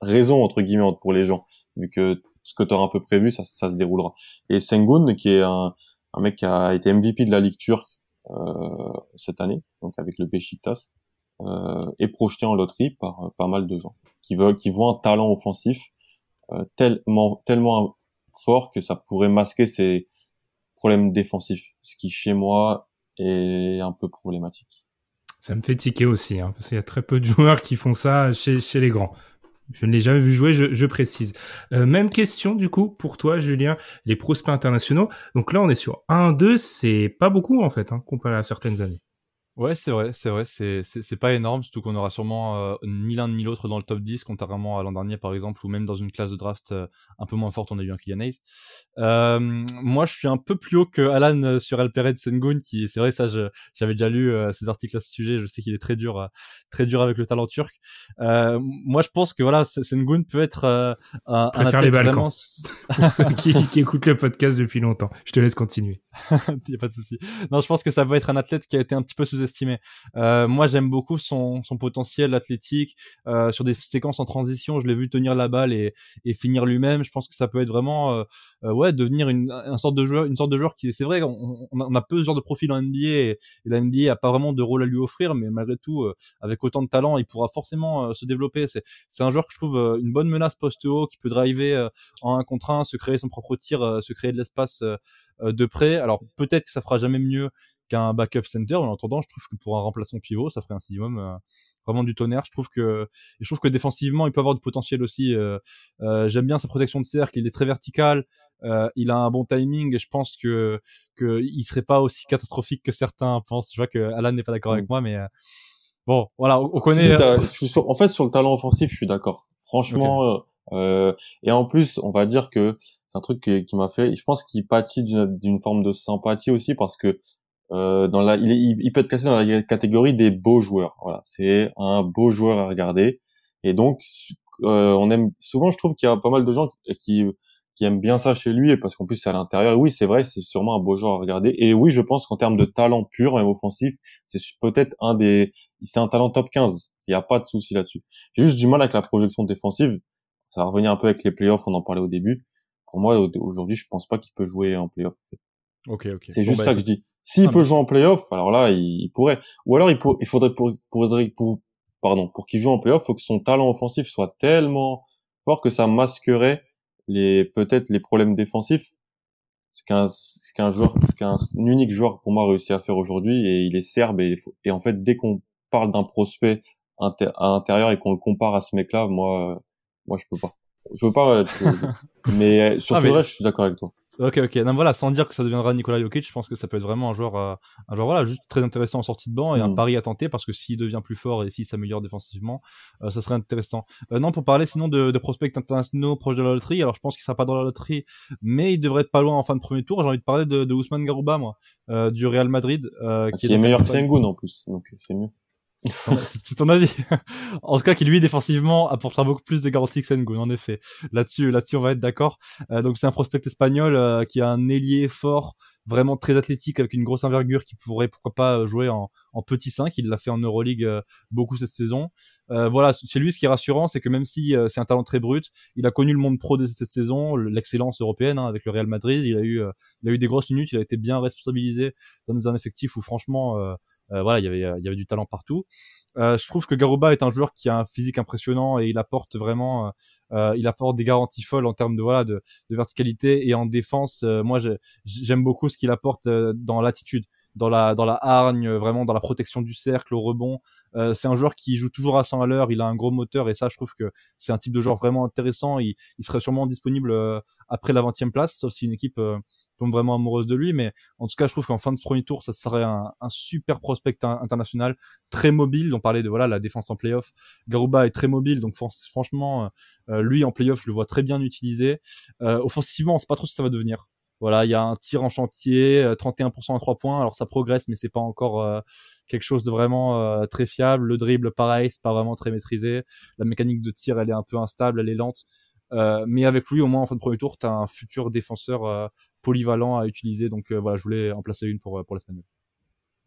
raison entre guillemets pour les gens vu que ce que tu auras un peu prévu ça, ça se déroulera. Et Sengun qui est un, un mec qui a été MVP de la Ligue turque euh, cette année donc avec le Beşiktaş euh, est projeté en loterie par pas mal de gens qui veulent, qui voient un talent offensif euh, tellement, tellement fort que ça pourrait masquer ses problèmes défensifs, ce qui chez moi est un peu problématique. Ça me fait tiquer aussi, hein, parce qu'il y a très peu de joueurs qui font ça chez, chez les grands. Je ne l'ai jamais vu jouer, je, précise. Euh, même question du coup pour toi, Julien, les prospects internationaux. Donc là, on est sur 1-2, c'est pas beaucoup en fait, hein, comparé à certaines années. Ouais, c'est vrai, c'est vrai, c'est c'est pas énorme, surtout qu'on aura sûrement euh, ni l'un ni l'autre dans le top 10, contrairement à l'an dernier par exemple, ou même dans une classe de draft euh, un peu moins forte, on a eu un Kylian Hayes. Euh, moi, je suis un peu plus haut que Alan euh, sur Alpered Sengun, qui c'est vrai, ça, j'avais déjà lu ses articles à ce sujet, je sais qu'il est très dur, très dur avec le talent turc. moi, je pense que voilà, Sengun peut être un, un athlète vraiment. Pour ceux qui, qui écoutent le podcast depuis longtemps, je te laisse continuer. Il y a pas de souci. Non, je pense que ça va être un athlète qui a été un petit peu sous estimé. Euh, moi, j'aime beaucoup son, son potentiel athlétique euh, sur des séquences en transition. Je l'ai vu tenir la balle et, finir lui-même. Je pense que ça peut être vraiment, euh, ouais, devenir une, sorte de joueur, une sorte de joueur qui, c'est vrai, on, a, peu ce genre de profil en NBA et, et, la NBA a pas vraiment de rôle à lui offrir, mais malgré tout, avec autant de talent, il pourra forcément se développer. C'est, c'est un joueur que je trouve une bonne menace post-haut qui peut driver en un contre un, se créer son propre tir, se créer de l'espace de près. Alors peut-être que ça fera jamais mieux qu'un backup center. En attendant, je trouve que pour un remplaçant pivot, ça ferait un sixième euh, vraiment du tonnerre. Je trouve que je trouve que défensivement, il peut avoir du potentiel aussi. Euh, euh, J'aime bien sa protection de cercle. Il est très vertical. Euh, il a un bon timing. Et je pense que que il serait pas aussi catastrophique que certains pensent. Je vois que Alan n'est pas d'accord avec mm. moi, mais bon, voilà, on, connaît. en fait, sur le talent offensif, je suis d'accord. Franchement. et en plus, on va dire que c'est un truc qui, qui m'a fait. Je pense qu'il pâtit d'une forme de sympathie aussi parce que euh, dans la, il, il, peut être classé dans la catégorie des beaux joueurs. Voilà, c'est un beau joueur à regarder. Et donc, euh, on aime souvent, je trouve qu'il y a pas mal de gens qui qui aiment bien ça chez lui, et parce qu'en plus c'est à l'intérieur. Et oui, c'est vrai, c'est sûrement un beau joueur à regarder. Et oui, je pense qu'en termes de talent pur et offensif, c'est peut-être un des, c'est un talent top 15. Il n'y a pas de souci là-dessus. J'ai juste du mal avec la projection défensive. Ça va revenir un peu avec les playoffs, on en parlait au début. Pour moi, aujourd'hui, je pense pas qu'il peut jouer en playoff. Ok, ok. C'est juste bah, ça que je dis. S'il ah, peut jouer en playoff, alors là, il, pourrait. Ou alors, il, il faudrait pour, pour, pour pardon, pour qu'il joue en playoff, faut que son talent offensif soit tellement fort que ça masquerait les peut-être les problèmes défensifs. Ce qu'un ce qu'un joueur, ce qu'un unique joueur pour moi réussi à faire aujourd'hui, et il est serbe et, et en fait dès qu'on parle d'un prospect à l'intérieur et qu'on le compare à ce mec-là, moi, moi je peux pas. Je veux pas, mais sur ah, le reste, je suis d'accord avec toi. Ok, ok. Non, voilà, sans dire que ça deviendra Nikola Jokic, je pense que ça peut être vraiment un joueur, euh, un joueur voilà, juste très intéressant en sortie de banc et un mm. pari à tenter parce que s'il devient plus fort et s'il s'améliore défensivement, euh, ça serait intéressant. Euh, non, pour parler sinon de, de prospects internationaux proches de la loterie, alors je pense qu'il sera pas dans la loterie, mais il devrait être pas loin en fin de premier tour. J'ai envie de parler de, de Ousmane Garouba, moi, du Real Madrid, qui, est, meilleur que Sengun en plus, donc c'est mieux. C'est ton avis. en tout cas, qui lui défensivement apportera beaucoup plus de garanties que Sengun, en effet. Là-dessus, là-dessus, on va être d'accord. Euh, donc c'est un prospect espagnol euh, qui a un ailier fort, vraiment très athlétique avec une grosse envergure qui pourrait pourquoi pas jouer en, en petit 5. Il l'a fait en Euroleague euh, beaucoup cette saison. voilà, chez lui, ce qui est rassurant, c'est que même si c'est un talent très brut, il a connu le monde pro de cette saison, l'excellence européenne hein, avec le Real Madrid. Il a eu, il a eu des grosses minutes. Il a été bien responsabilisé dans un effectif où franchement euh, voilà, il y avait il y avait du talent partout. Euh, je trouve que Garouba est un joueur qui a un physique impressionnant et il apporte vraiment, euh, il apporte des garanties folles en termes de voilà de, de verticalité et en défense. moi, j'aime beaucoup ce qu'il apporte dans l'attitude. Dans la dans la hargne, vraiment dans la protection du cercle, au rebond. Euh, c'est un joueur qui joue toujours à 100 à l'heure. Il a un gros moteur et ça, je trouve que c'est un type de joueur vraiment intéressant. Il, il serait sûrement disponible euh, après la 20e place, sauf si une équipe euh, tombe vraiment amoureuse de lui. Mais en tout cas, je trouve qu'en fin de premier tour, ça serait un, un super prospect international, très mobile. On parlait de voilà la défense en playoff. Garuba est très mobile, donc franchement, lui en playoff, je le vois très bien utilisé. offensivement, on sait pas trop ce que ça va devenir. Voilà, il y a un tir en chantier, 31% à 3 points. Alors ça progresse, mais c'est pas encore euh, quelque chose de vraiment euh, très fiable. Le dribble, pareil, c'est pas vraiment très maîtrisé. La mécanique de tir, elle est un peu instable, elle est lente. Euh, mais avec lui, au moins en fin de premier tour, tu as un futur défenseur polyvalent à utiliser. Donc voilà, je voulais en placer une pour, pour la.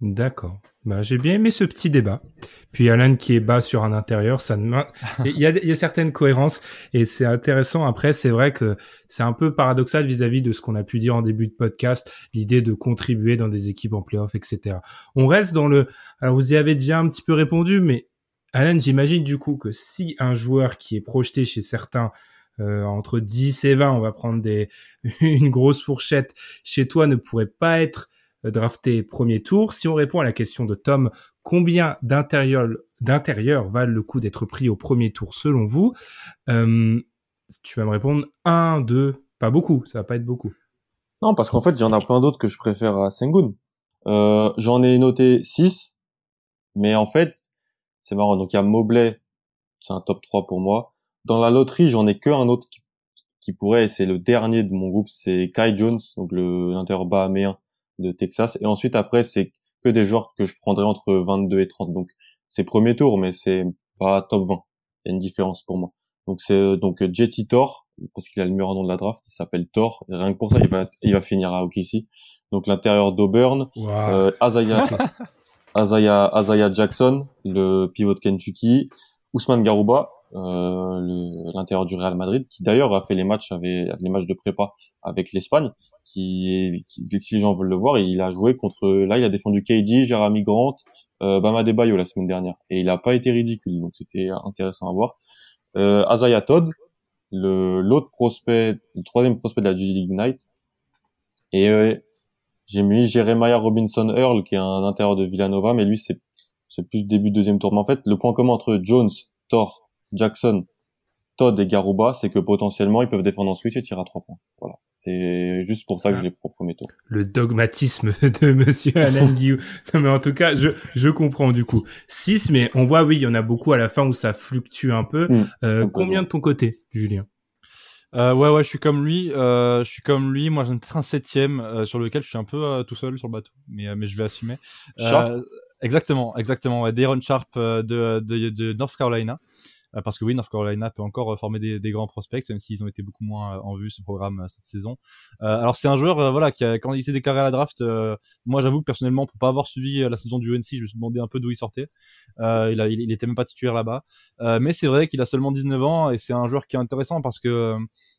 D'accord. Bah, j'ai bien aimé ce petit débat. Puis Alan qui est bas sur un intérieur, ça ne il y a, il y a certaines cohérences et c'est intéressant. Après, c'est vrai que c'est un peu paradoxal vis-à-vis de ce qu'on a pu dire en début de podcast, l'idée de contribuer dans des équipes en playoff, etc. On reste dans le, alors vous y avez déjà un petit peu répondu, mais Alan, j'imagine du coup que si un joueur qui est projeté chez certains euh, entre 10 et 20, on va prendre des, une grosse fourchette chez toi ne pourrait pas être drafté premier tour. Si on répond à la question de Tom, combien d'intérieurs d'intérieur valent le coup d'être pris au premier tour selon vous euh, Tu vas me répondre un, deux, pas beaucoup, ça va pas être beaucoup. Non, parce qu'en fait, j'en ai plein d'autres que je préfère à Sengun. Euh, j'en ai noté 6, mais en fait, c'est marrant. Donc il y a Mobley, c'est un top 3 pour moi. Dans la loterie, j'en ai que un autre qui, qui pourrait, et c'est le dernier de mon groupe, c'est Kai Jones, donc le l'intérieur bahaméen de Texas. Et ensuite, après, c'est que des joueurs que je prendrais entre 22 et 30. Donc, c'est premier tour, mais c'est pas top 20. Il y a une différence pour moi. Donc, c'est donc Jetty Thor, parce qu'il a le meilleur nom de la draft. Il s'appelle Thor. Et rien que pour ça, il va, il va finir à OKC. Donc, l'intérieur d'Auburn, euh, Azaya, Azaya, Jackson, le pivot de Kentucky, Ousmane Garouba, euh, l'intérieur du Real Madrid, qui d'ailleurs a fait les matchs avec les matchs de prépa avec l'Espagne qui est, qui, si les gens veulent le voir, il a joué contre, là, il a défendu KD, Jeremy Grant, euh, Bama Debayo la semaine dernière. Et il a pas été ridicule, donc c'était intéressant à voir. Euh, Azaya Todd, le, l'autre prospect, le troisième prospect de la G League Night. Et, euh, j'ai mis Jeremiah Robinson Earl, qui est un intérieur de Villanova, mais lui, c'est, c'est plus début de deuxième tour. Mais en fait, le point commun entre Jones, Thor, Jackson, Todd et Garuba, c'est que potentiellement, ils peuvent défendre en switch et tirer à trois points. Voilà. C'est juste pour ça que je l'ai pris au premier tour. Le dogmatisme de monsieur Alain Guillou. Non, mais en tout cas, je, je comprends du coup. 6, mais on voit, oui, il y en a beaucoup à la fin où ça fluctue un peu. Hmm. euh, combien de ton côté, Julien? Euh, ouais, ouais, je suis comme lui. Euh, je suis comme lui. Moi, j'ai peut-être un septième euh, sur lequel je suis un peu euh, tout seul sur le bateau, mais euh, mais je vais assumer. exactement, exactement. Ouais, Deron Sharp de, de, de North Carolina. Euh, parce que oui, North Carolina peut encore euh, former des, des grands prospects, même s'ils ont été beaucoup moins euh, en vue ce programme cette saison. alors c'est un joueur, voilà, qui a, quand il s'est déclaré à la draft, moi j'avoue que personnellement, pour pas avoir suivi la saison du UNC, je me suis demandé un peu d'où il sortait. Il, a, il, était même pas titulaire là-bas, mais c'est vrai qu'il a seulement 19 ans et c'est un joueur qui est intéressant parce que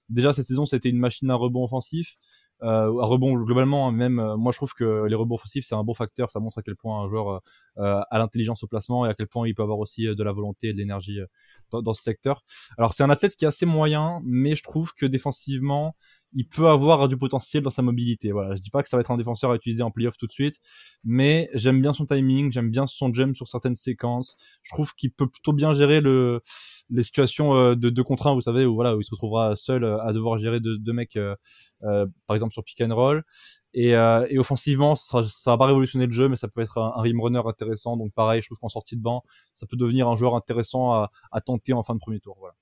déjà cette saison c'était une machine à rebond offensif euh, à rebond globalement hein, même euh, moi je trouve que les rebonds offensifs c'est un bon facteur ça montre à quel point un joueur euh, a l'intelligence au placement et à quel point il peut avoir aussi euh, de la volonté et de l'énergie dans, dans, ce secteur alors c'est un athlète qui est assez moyen mais je trouve que défensivement il peut avoir du potentiel dans sa mobilité. Voilà, je dis pas que ça va être un défenseur à utiliser en playoff tout de suite, mais j'aime bien son timing, j'aime bien son jump sur certaines séquences. Je trouve qu'il peut plutôt bien gérer le les situations euh, de deux contre un, vous savez, où voilà, où il se retrouvera seul euh, à devoir gérer deux, deux mecs, euh, par exemple sur pick and roll. Et, et offensivement, ça, ça va pas révolutionner le jeu, mais ça peut être un, un rim runner intéressant. Donc pareil, je trouve qu'en sortie de banc, ça peut devenir un joueur intéressant à, à tenter en fin de premier tour. Voilà.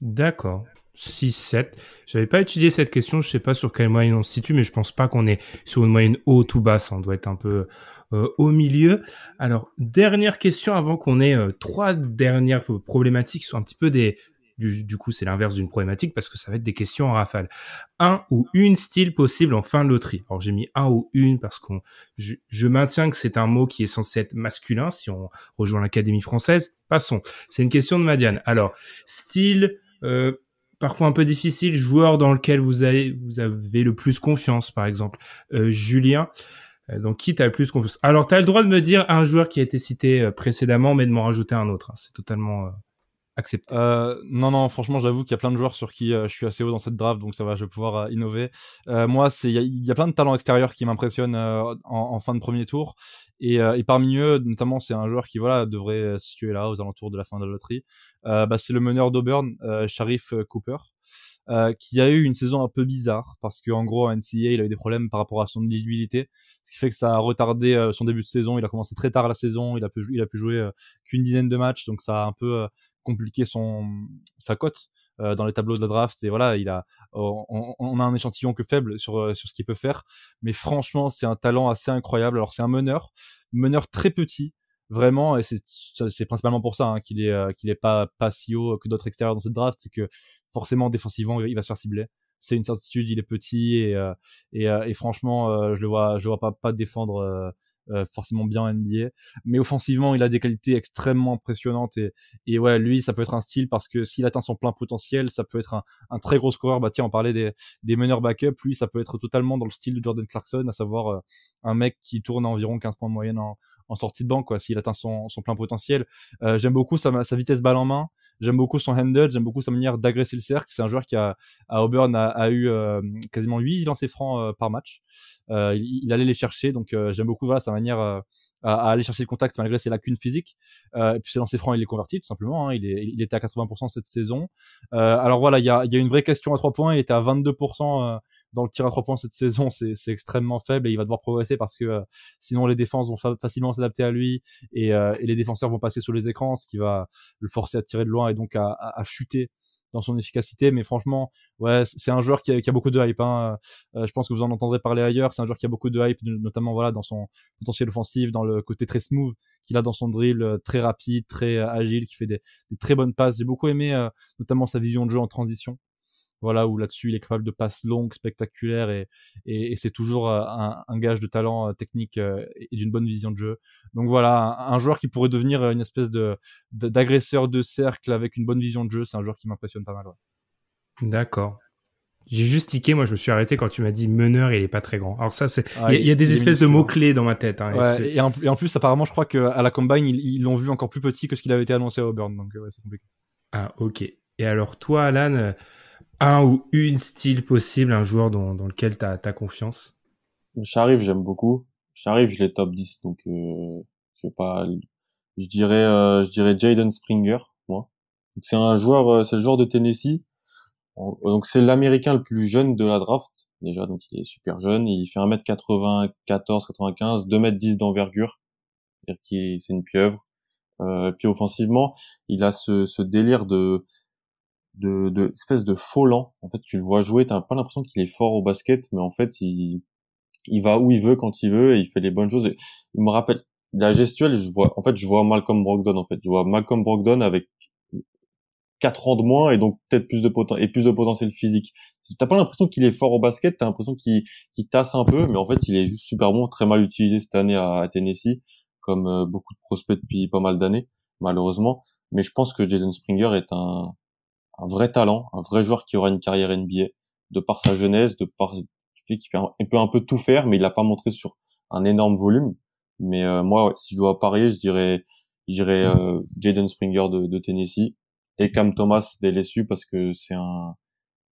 D'accord. 6, 7. J'avais pas étudié cette question, je sais pas sur quelle moyenne on se situe, mais je pense pas qu'on est sur une moyenne haute ou basse, on doit être un peu euh, au milieu. Alors, dernière question avant qu'on ait euh, trois dernières problématiques qui sont un petit peu des... Du, coup, c'est l'inverse d'une problématique parce que ça va être des questions en rafale. Un ou une style possible en fin de loterie. Alors, j'ai mis un ou une parce qu'on, je, je maintiens que c'est un mot qui est censé être masculin si on rejoint l'Académie française. Passons. C'est une question de Madiane. Alors, style, euh, parfois un peu difficile, joueur dans lequel vous avez, vous avez le plus confiance, par exemple. Euh, Julien, euh, donc qui t'as le plus confiance? Alors, tu as le droit de me dire un joueur qui a été cité euh, précédemment, mais de m'en rajouter un autre. Hein. C'est totalement accepter euh, Non, non, franchement, j'avoue qu'il y a plein de joueurs sur qui je suis assez haut dans cette draft, donc ça va, je vais pouvoir innover. moi, c'est il y, a plein de talents extérieurs qui m'impressionnent en, en, fin de premier tour, et, et parmi eux, notamment, c'est un joueur qui voilà devrait se situer là aux alentours de la fin de la loterie. bah, c'est le meneur d'Auburn, Sharif Cooper. Euh, qui a eu une saison un peu bizarre parce qu'en gros en NCAA il a eu des problèmes par rapport à son éligibilité, ce qui fait que ça a retardé euh, son début de saison. Il a commencé très tard la saison, il a pu il a pu jouer euh, qu'une dizaine de matchs, donc ça a un peu compliqué son sa cote dans les tableaux de la draft et voilà il a on, on a un échantillon que faible sur sur ce qu'il peut faire. Mais franchement c'est un talent assez incroyable. Alors c'est un meneur meneur très petit vraiment et c'est c'est principalement pour ça hein, qu'il est qu'il est pas pas si haut que d'autres extérieurs dans cette draft. C'est que forcément défensivement il va se faire cibler. C'est une certitude il est petit et euh, et, euh, et, franchement euh, je le vois je le vois pas pas défendre forcément bien en NBA mais offensivement il a des qualités extrêmement impressionnantes et et ouais lui ça peut être un style parce que s'il atteint son plein potentiel ça peut être un, un très gros scoreur. Bah tiens on parlait des des meneurs backup. Lui ça peut être totalement dans le style de Jordan Clarkson à savoir un mec qui tourne à environ 15 points de moyenne en en sortie de banque quoi s'il atteint son, son plein potentiel. Euh, j'aime beaucoup sa, sa vitesse balle en main. J'aime beaucoup son handle. J'aime beaucoup sa manière d'agresser le cercle. C'est un joueur qui a à Auburn a, a eu euh, quasiment 8 lancers francs euh, par match. Euh, il, il, allait les chercher. Donc j'aime beaucoup voilà sa manière à, aller chercher le contact malgré ses lacunes physiques. Euh, et puis ses lancers francs, il est converti tout simplement. Hein. Il, est, il était à 80% cette saison. Euh, alors voilà, il y a, y a, une vraie question à trois points. Il était à 22% euh, dans le tir à trois points cette saison. C'est extrêmement faible et il va devoir progresser parce que sinon les défenses vont facilement s'adapter à lui et, et, les défenseurs vont passer sous les écrans, ce qui va le forcer à tirer de loin et donc à, à chuter dans son efficacité. Mais franchement, ouais, c'est un joueur qui a, beaucoup de hype. Hein. Euh, je pense que vous en entendrez parler ailleurs. C'est un joueur qui a beaucoup de hype, notamment voilà dans son potentiel offensif, dans le côté très smooth qu'il a dans son drill, euh, très rapide, très euh, agile, qui fait des, des très bonnes passes. J'ai beaucoup aimé notamment sa vision de jeu en transition voilà où là-dessus il est capable de passes longues, spectaculaires et, et, et c'est toujours euh, un, un, gage de talent euh, technique euh, et d'une bonne vision de jeu. Donc voilà, un, joueur qui pourrait devenir une espèce de d'agresseur de, cercle avec une bonne vision de jeu, c'est un joueur qui m'impressionne pas mal. Ouais. D'accord. J'ai juste tiqué, moi je me suis arrêté quand tu m'as dit meneur, il est pas très grand. Alors ça, c'est, ah, il y, a des espèces de mots clés dans ma tête. Hein, ouais, et, en, et, en, plus, apparemment, je crois qu'à la combine, ils l'ont vu encore plus petit que ce qu'il avait été annoncé à Auburn, donc ouais, c'est compliqué. Ah ok. Et alors toi, Alan, un ou une style possible, un joueur dans, dans lequel tu as, confiance? J'arrive, j'aime beaucoup. J'arrive, je l'ai top 10, donc euh, je vais pas. Je dirais, euh, je dirais Jaden Springer, moi. C'est un joueur, euh, c'est le joueur de Tennessee. Donc c'est l'américain le plus jeune de la draft déjà, donc il est super jeune. Il fait 1m94, 95, 2m10 d'envergure, c'est une pieuvre. Euh, puis offensivement, il a ce, ce délire de de, de espèce de faux lent. En fait, tu le vois jouer, t'as pas l'impression qu'il est fort au basket, mais en fait, il, il va où il veut quand il veut et il fait les bonnes choses. il me rappelle la gestuelle, je vois, en fait, je vois Malcolm Brogdon. En fait, je vois Malcolm Brogdon avec quatre ans de moins et donc peut-être plus de poten et plus de potentiel physique. T'as pas l'impression qu'il est fort au basket, t'as l'impression qu'il qu'il tasse un peu, mais en fait, il est juste super bon, très mal utilisé cette année à, Tennessee, comme euh, beaucoup de prospects depuis pas mal d'années, malheureusement. Mais je pense que Jaden Springer est un un vrai talent, un vrai joueur qui aura une carrière NBA, de par sa jeunesse, de par le fait qu'il peut un peu tout faire, mais il l'a pas montré sur un énorme volume. Mais euh, moi, si je dois parier, je dirais, je dirais euh, Jaden Springer de, de, Tennessee et Cam Thomas des LSU parce que c'est un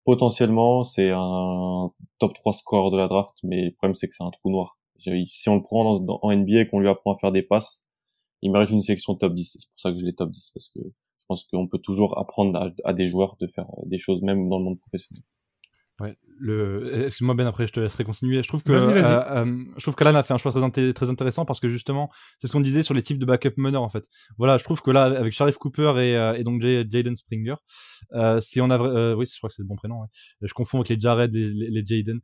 potentiellement c'est un top 3 score de la draft, mais le problème c'est que c'est un trou noir. Si on le prend dans, en NBA et qu'on lui apprend à faire des passes, il mérite une sélection top 10. C'est pour ça que je l'ai top 10 parce que je pense qu'on peut toujours apprendre à, des joueurs de faire des choses même dans le monde professionnel. Ouais, le... excuse-moi Ben, après je te laisserai continuer. Je trouve que euh, euh, je trouve qu'Alan a fait un choix très, très intéressant parce que justement, c'est ce qu'on disait sur les types de backup meneurs en fait. Voilà, je trouve que là, avec Sharif Cooper et, euh, et donc Jaden Springer, euh, si on a, euh, oui, je crois que c'est le bon prénom. Ouais. Je confonds avec les Jared et les, les Jaden.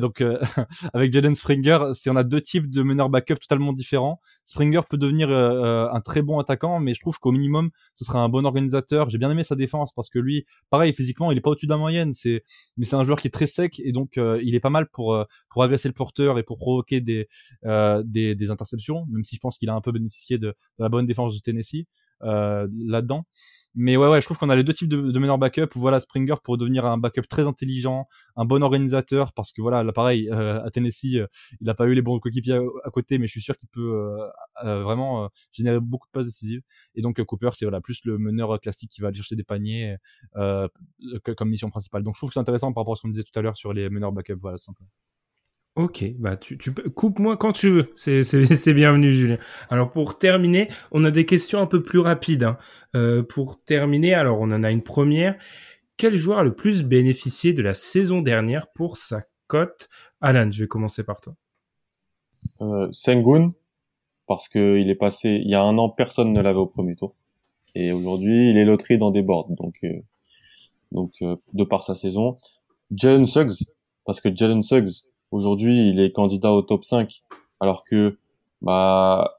donc avec Jaden Springer, si on a deux types de meneurs backup totalement différents, Springer peut devenir un très bon attaquant, mais je trouve qu'au minimum, ce sera un bon organisateur. J'ai bien aimé sa défense parce que lui, pareil, physiquement, il est pas au-dessus de la moyenne. C'est, mais c'est un joueur qui est très sec et donc euh, il est pas mal pour euh, pour agresser le porteur et pour provoquer des euh, des, des, interceptions, même si je pense qu'il a un peu bénéficié de, de, la bonne défense de Tennessee là-dedans. Mais ouais, ouais, je trouve qu'on a les deux types de, de meneurs backup. Voilà, Springer pour devenir un backup très intelligent, un bon organisateur, parce que voilà, là pareil, euh, à Tennessee, euh, il n'a pas eu les bons coéquipiers à, côté, mais je suis sûr qu'il peut euh, vraiment générer beaucoup de passes décisives. Et donc Cooper, c'est voilà plus le meneur classique qui va aller chercher des paniers comme mission principale. Donc je trouve que c'est intéressant par rapport à ce qu'on disait tout à l'heure sur les meneurs backup, voilà tout simplement. Ok, bah tu, tu coupe-moi quand tu veux. C'est c'est bienvenu Julien. Alors pour terminer, on a des questions un peu plus rapides. Hein. Euh, pour terminer, alors on en a une première. Quel joueur a le plus bénéficié de la saison dernière pour sa cote? Alan, je vais commencer par toi. Euh, Sengun, parce que il est passé. Il y a un an, personne ne l'avait au premier tour, et aujourd'hui il est loterie dans des boards. Donc euh, donc euh, de par sa saison, Jalen Suggs, parce que Jalen Suggs Aujourd'hui, il est candidat au top 5, alors que bah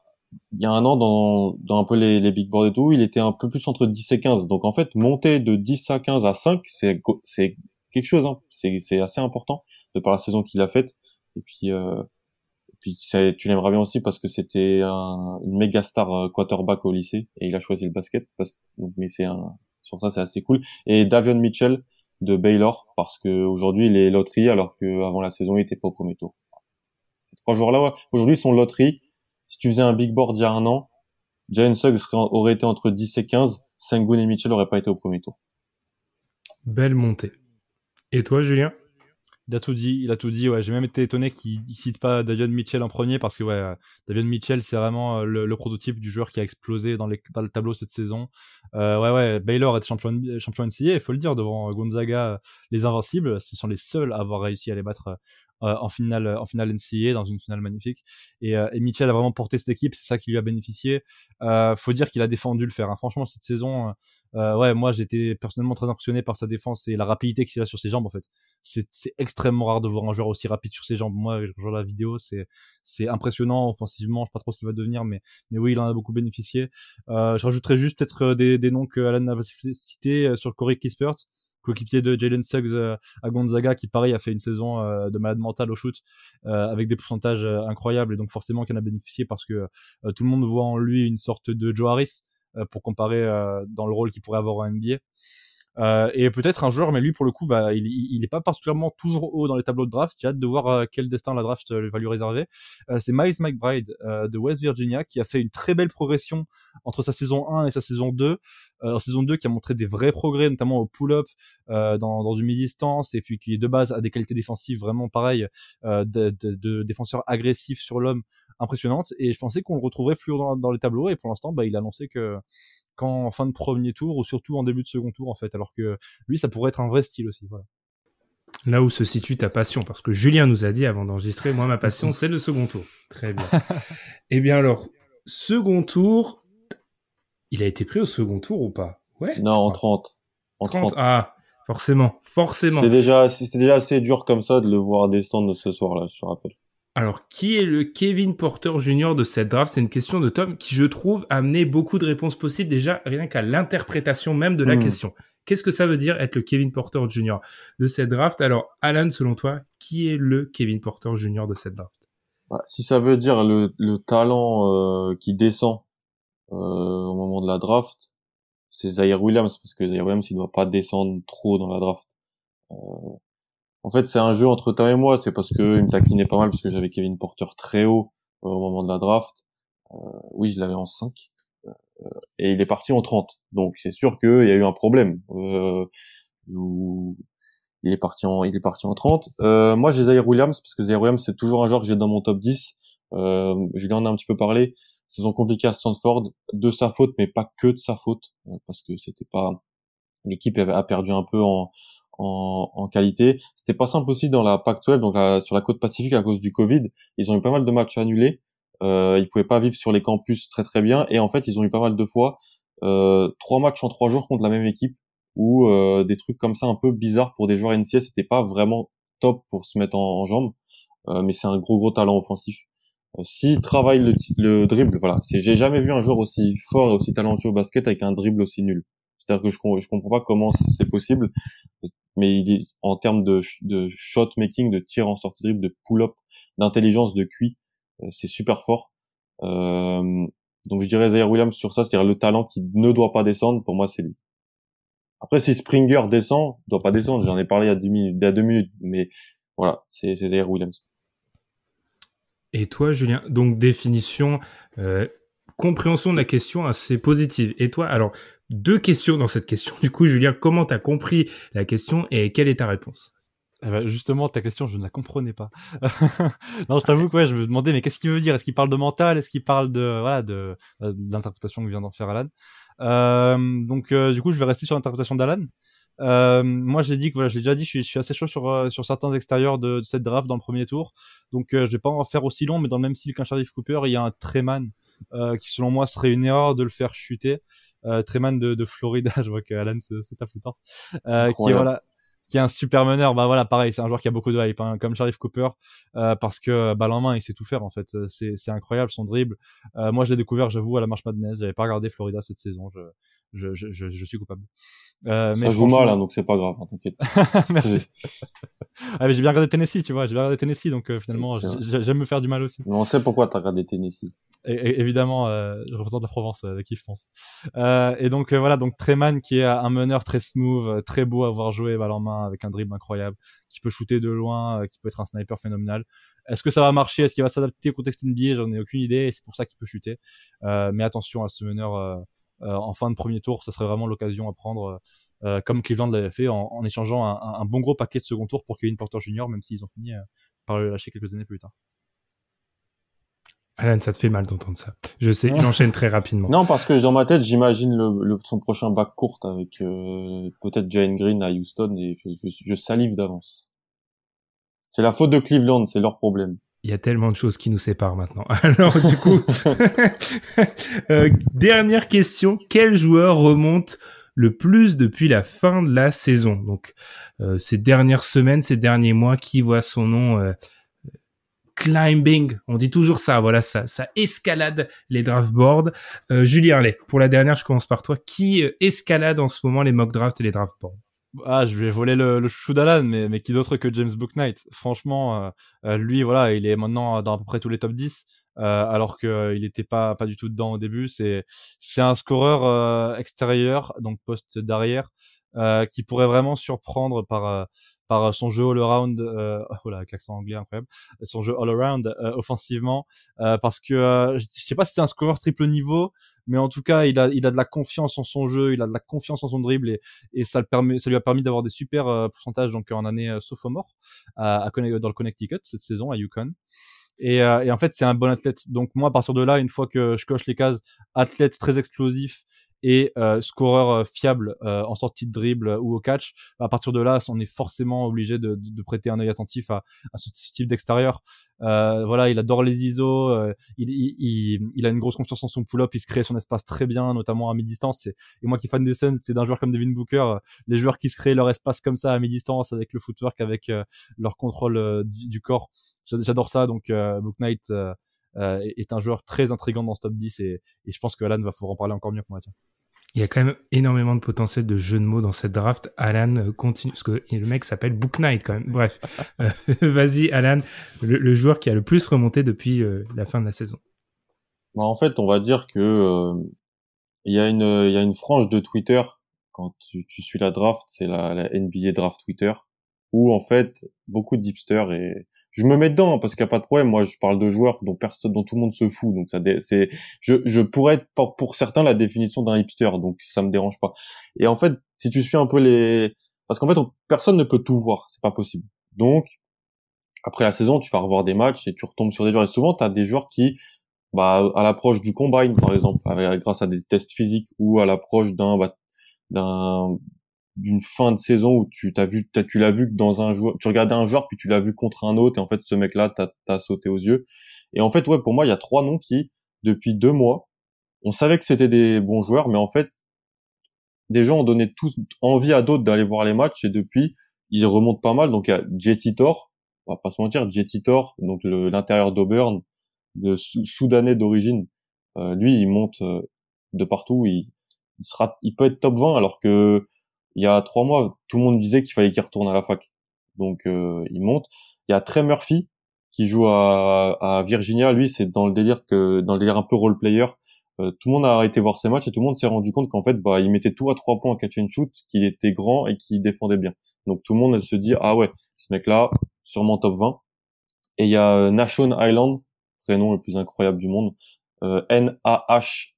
il y a un an dans, dans un peu les, les big boards et tout, il était un peu plus entre 10 et 15. Donc en fait, monter de 10 à 15 à 5, c'est c'est quelque chose. Hein. C'est assez important de par la saison qu'il a faite. Et puis euh, puis tu l'aimeras bien aussi parce que c'était un, une méga star euh, quarterback au lycée et il a choisi le basket. Parce, mais c'est un sur ça c'est assez cool. Et Davion Mitchell, de Baylor parce que aujourd'hui il est loterie alors que avant la saison il était pas au premier tour. Ces trois joueurs-là, ouais. aujourd'hui ils sont loterie. Si tu faisais un big board il y a un an, Jalen Suggs aurait été entre 10 et 15, Sengun et Mitchell n'auraient pas été au premier tour. Belle montée. Et toi, Julien? Il a tout dit, il a tout dit. Ouais, j'ai même été étonné qu'il cite pas Davion Mitchell en premier parce que ouais, Davion Mitchell c'est vraiment euh, le, prototype du joueur qui a explosé dans, le tableau cette saison. Euh, ouais, ouais, Baylor est champion, champion NCAA, il faut le dire devant Gonzaga, les invincibles. Ce sont les seuls à avoir réussi à les battre euh, en finale en finale NCAA dans une finale magnifique. Et, euh, et Mitchell a vraiment porté cette équipe c'est ça qui lui a bénéficié. Euh, faut dire qu'il a défendu le faire hein. franchement cette saison euh, ouais moi j'étais personnellement très impressionné par sa défense et la rapidité qu'il a sur ses jambes en fait. C'est extrêmement rare de voir un joueur aussi rapide sur ses jambes. Moi je rejoins la vidéo c'est c'est impressionnant offensivement je sais pas trop ce qu'il va devenir mais mais oui il en a beaucoup bénéficié. Euh, je rajouterais juste peut-être des, des noms que Alan n'a cité sur Corey Kispert coéquipier de Jalen Suggs euh, à Gonzaga, qui pareil a fait une saison euh, de malade mental au shoot euh, avec des pourcentages incroyables et donc forcément qu'il en a bénéficié parce que tout le monde voit en lui une sorte de Joe Harris pour comparer dans le rôle qu'il pourrait avoir en NBA. Euh, et peut-être un joueur, mais lui pour le coup, bah, il, il est pas particulièrement toujours haut dans les tableaux de draft. J'ai hâte de voir euh, quel destin la draft euh, va lui réserver. c'est Miles McBride de West Virginia qui a fait une très belle progression entre sa saison 1 et sa saison 2. en saison 2 qui a montré des vrais progrès, notamment au pull-up, dans, dans une mi-distance, et puis qui de base a des qualités défensives vraiment pareilles, de, de, de défenseur agressif sur l'homme impressionnante. Et je pensais qu'on le retrouverait plus dans, dans les tableaux, et pour l'instant, bah, il a annoncé que qu'en fin de premier tour ou surtout en début de second tour en fait alors que lui ça pourrait être un vrai style aussi voilà. Là où se situe ta passion parce que Julien nous a dit avant d'enregistrer moi ma passion c'est le second tour. Très bien. Eh bien alors second tour il a été pris au second tour ou pas? Ouais non en 30 en 30. ah forcément forcément. C'est déjà c'est déjà assez dur comme ça de le voir descendre ce soir là je te rappelle alors, qui est le Kevin Porter Jr. de cette draft? C'est une question de Tom qui, je trouve, a amené beaucoup de réponses possibles déjà rien qu'à l'interprétation même de la hmm. question. Qu'est-ce que ça veut dire être le Kevin Porter Jr. de cette draft? Alors, Alan, selon toi, qui est le Kevin Porter Jr. de cette draft? Bah, Si ça veut dire le, talent euh, qui descend euh, au moment de la draft, c'est Zaire Williams, parce que Zaire Williams, il ne doit pas descendre trop dans la draft. Euh, en fait, c'est un jeu entre toi et moi. C'est parce que il me taquinait pas mal parce que j'avais Kevin Porter très haut euh, au moment de la draft. Euh, oui, je l'avais en 5. Euh, et il est parti en 30. Donc c'est sûr qu'il y a eu un problème. Euh, il est parti en il est parti en 30. Euh, moi j'ai Zaire Williams parce que Zaire Williams c'est toujours un joueur que j'ai dans mon top 10. Euh, je lui en ai un petit peu parlé. Saison compliquée à Stanford, de sa faute mais pas que de sa faute parce que c'était pas l'équipe a perdu un peu en en, en qualité. C'était pas simple aussi dans la Pac-12, donc sur la côte pacifique à cause du Covid. Ils ont eu pas mal de matchs annulés. Euh, ils pouvaient pas vivre sur les campus très très bien. Et en fait, ils ont eu pas mal de fois euh, trois matchs en trois jours contre la même équipe ou euh, des trucs comme ça un peu bizarres pour des joueurs NCS. C'était pas vraiment top pour se mettre en, jambes, euh, mais c'est un gros gros talent offensif. Euh, S'il travaille le, le dribble, voilà, j'ai jamais vu un joueur aussi fort et aussi talentueux au basket avec un dribble aussi nul. C'est-à-dire que je, je comprends pas comment c'est possible mais il est en termes de, de shot making, de tir en sortie dribble, de pull-up, d'intelligence, de QI, euh, c'est super fort. Euh, donc je dirais Zaire Williams sur ça, c'est-à-dire le talent qui ne doit pas descendre. Pour moi, c'est lui. Après, si Springer descend, doit pas descendre. J'en ai parlé il y a deux minutes, il y a deux minutes. Mais voilà, c'est Zaire Williams. Et toi, Julien, donc définition, euh, compréhension de la question assez positive. Et toi, alors, deux questions dans cette question. Du coup, Julien, comment tu as compris la question et quelle est ta réponse? Eh ben justement, ta question, je ne la comprenais pas. non, je t'avoue que ouais, je me demandais, mais qu'est-ce qu'il veut dire? Est-ce qu'il parle de mental? Est-ce qu'il parle de voilà de, de l'interprétation que vient d'en faire Alan? Euh, Donc, euh, du coup, je vais rester sur l'interprétation d'Alan. Euh, moi, j'ai dit que voilà, je l'ai déjà dit, je suis, assez chaud sur euh, sur certains extérieurs de, cette draft dans le premier tour. Donc, euh, je vais pas en faire aussi long, mais dans le même style qu'un Sharif Cooper, il y a un Treman euh, qui, selon moi, serait une erreur de le faire chuter. Euh, Treman de, de Florida, je vois que Alan c'est ta torse, euh, qui voilà qui est un super meneur, bah voilà, pareil, c'est un joueur qui a beaucoup de hype, hein, comme Sharif Cooper, euh, parce que balle en main, il sait tout faire en fait. C'est, c'est incroyable son dribble. Euh, moi, je l'ai découvert, j'avoue, à la Marche Madness. J'avais pas regardé Florida cette saison. Je, je, je, je, je suis coupable. Euh, mais Ça joue mal, hein, donc c'est pas grave, hein, t'inquiète. Merci. ah, mais j'ai bien regardé Tennessee, tu vois, j'ai bien regardé Tennessee, donc euh, finalement, j'aime me faire du mal aussi. Mais on sait pourquoi t'as regardé Tennessee. Et, évidemment, euh, je représente la Provence euh, avec qui je pense. Euh, et donc euh, voilà, donc Treman qui est un meneur très smooth, euh, très beau à voir jouer balle en main avec un dribble incroyable, qui peut shooter de loin, qui peut être un sniper phénoménal. Est-ce que ça va marcher? Est-ce qu'il va s'adapter au contexte NBA J'en ai aucune idée, c'est pour ça qu'il peut shooter. mais attention à ce meneur en fin de premier tour, ça serait vraiment l'occasion à prendre. comme Cleveland l'avait fait en, échangeant un, un, bon gros paquet de second tour pour Kevin Porter Jr. même s'ils ont fini par le lâcher quelques années plus tard. Alan, ça te fait mal d'entendre ça. Je sais, j'enchaîne très rapidement. Non, parce que dans ma tête, j'imagine le, son prochain bac court avec euh, peut-être Jane Green à Houston et je, je, salive d'avance. C'est la faute de Cleveland, c'est leur problème. Il y a tellement de choses qui nous séparent maintenant. Alors du coup, euh, dernière question, quel joueur remonte le plus depuis la fin de la saison? Donc euh, ces dernières semaines, ces derniers mois, qui voit son nom euh, climbing. On dit toujours ça. Voilà, ça, ça escalade les draft boards. Euh, Julien allez, pour la dernière, je commence par toi. Qui euh, escalade en ce moment les mock drafts et les draft boards ah, je vais voler le, le chouchou d'Alan, mais, mais qui d'autre que James Booknight? Franchement, euh, euh, lui, voilà, il est maintenant dans à peu près tous les top 10, euh, alors qu'il n'était pas, pas du tout dedans au début. C'est, c'est un scoreur extérieur, donc poste d'arrière, qui pourrait vraiment surprendre par par son jeu all around euh, oh là avec l'accent anglais incroyable son jeu all around euh, offensivement euh, parce que euh, je sais pas si c'est un scoreur triple niveau mais en tout cas il a il a de la confiance en son jeu il a de la confiance en son dribble et, et ça le permet ça lui a permis d'avoir des super euh, pourcentages donc en année sophomore à, à, dans le Connecticut cette saison à Yukon et, et, en fait, c'est un bon athlète. Donc moi, à partir de là, une fois que je coche les cases, athlète très explosif et euh, scoreur euh, fiable euh, en sortie de dribble ou au catch, à partir de là, on est forcément obligé de, de, prêter un œil attentif à, à ce type d'extérieur. Euh, voilà, il adore les ISO, euh, il, il, il, a une grosse confiance en son pull-up, il se crée son espace très bien, notamment à mi-distance. Et moi qui fan des Suns, c'est d'un joueur comme Devin Booker, les joueurs qui se créent leur espace comme ça à mi-distance avec le footwork, avec leur contrôle du, du, corps. J'adore ça, donc Book Knight est un joueur très intrigant dans ce top 10 et, et je pense que Alan va pouvoir en parler encore mieux que moi. Tiens. Il y a quand même énormément de potentiel de jeu de mots dans cette draft. Alan euh, continue, parce que le mec s'appelle Book Knight quand même. Bref, euh, vas-y Alan, le, joueur qui a le plus remonté depuis la fin de la saison. Bah, en fait, on va dire que il y a une y a une frange de Twitter quand tu, tu suis la draft, c'est la, la, NBA draft Twitter, où en fait beaucoup de hipsters et je me mets dedans parce qu'il n'y a pas de problème. Moi, je parle de joueurs dont personne, dont tout le monde se fout. Donc ça, c'est, je, pourrais être pour, certains la définition d'un hipster. Donc ça me dérange pas. Et en fait, si tu suis un peu les, parce qu'en fait, personne ne peut tout voir. C'est pas possible. Donc après la saison, tu vas revoir des matchs et tu retombes sur des joueurs. Et souvent, tu as des joueurs qui, bah, à l'approche du combine, par exemple, grâce à des tests physiques ou à l'approche d'un, bah, d'un, d'une fin de saison où tu t'as vu tu l'as vu que dans un joueur tu regardais un joueur puis tu l'as vu contre un autre et en fait ce mec là t'as as sauté aux yeux. Et en fait ouais pour moi il y a trois noms qui depuis deux mois on savait que c'était des bons joueurs mais en fait des gens ont donné tous envie à d'autres d'aller voir les matchs et depuis ils remontent pas mal. Donc il y a Jetty on va pas se mentir Jetty donc l'intérieur d'Auburn de soudanais d'origine euh, lui il monte euh, de partout. Il, il sera il peut être top 20 alors que il y a trois mois, tout le monde disait qu'il fallait qu'il retourne à la fac. Donc euh, il monte. Il y a Trey Murphy qui joue à, à Virginia. Lui, c'est dans le délire que dans le délire un peu role player. euh, tout le monde a arrêté voir ses matchs et tout le monde s'est rendu compte qu'en fait, bah, il mettait tout à trois points en catch and shoot, qu'il était grand et qu'il défendait bien. Donc tout le monde se dit ah ouais, ce mec-là, sûrement top 20. Et il y a euh, Nashon Island, prénom le plus incroyable du monde, euh, N A H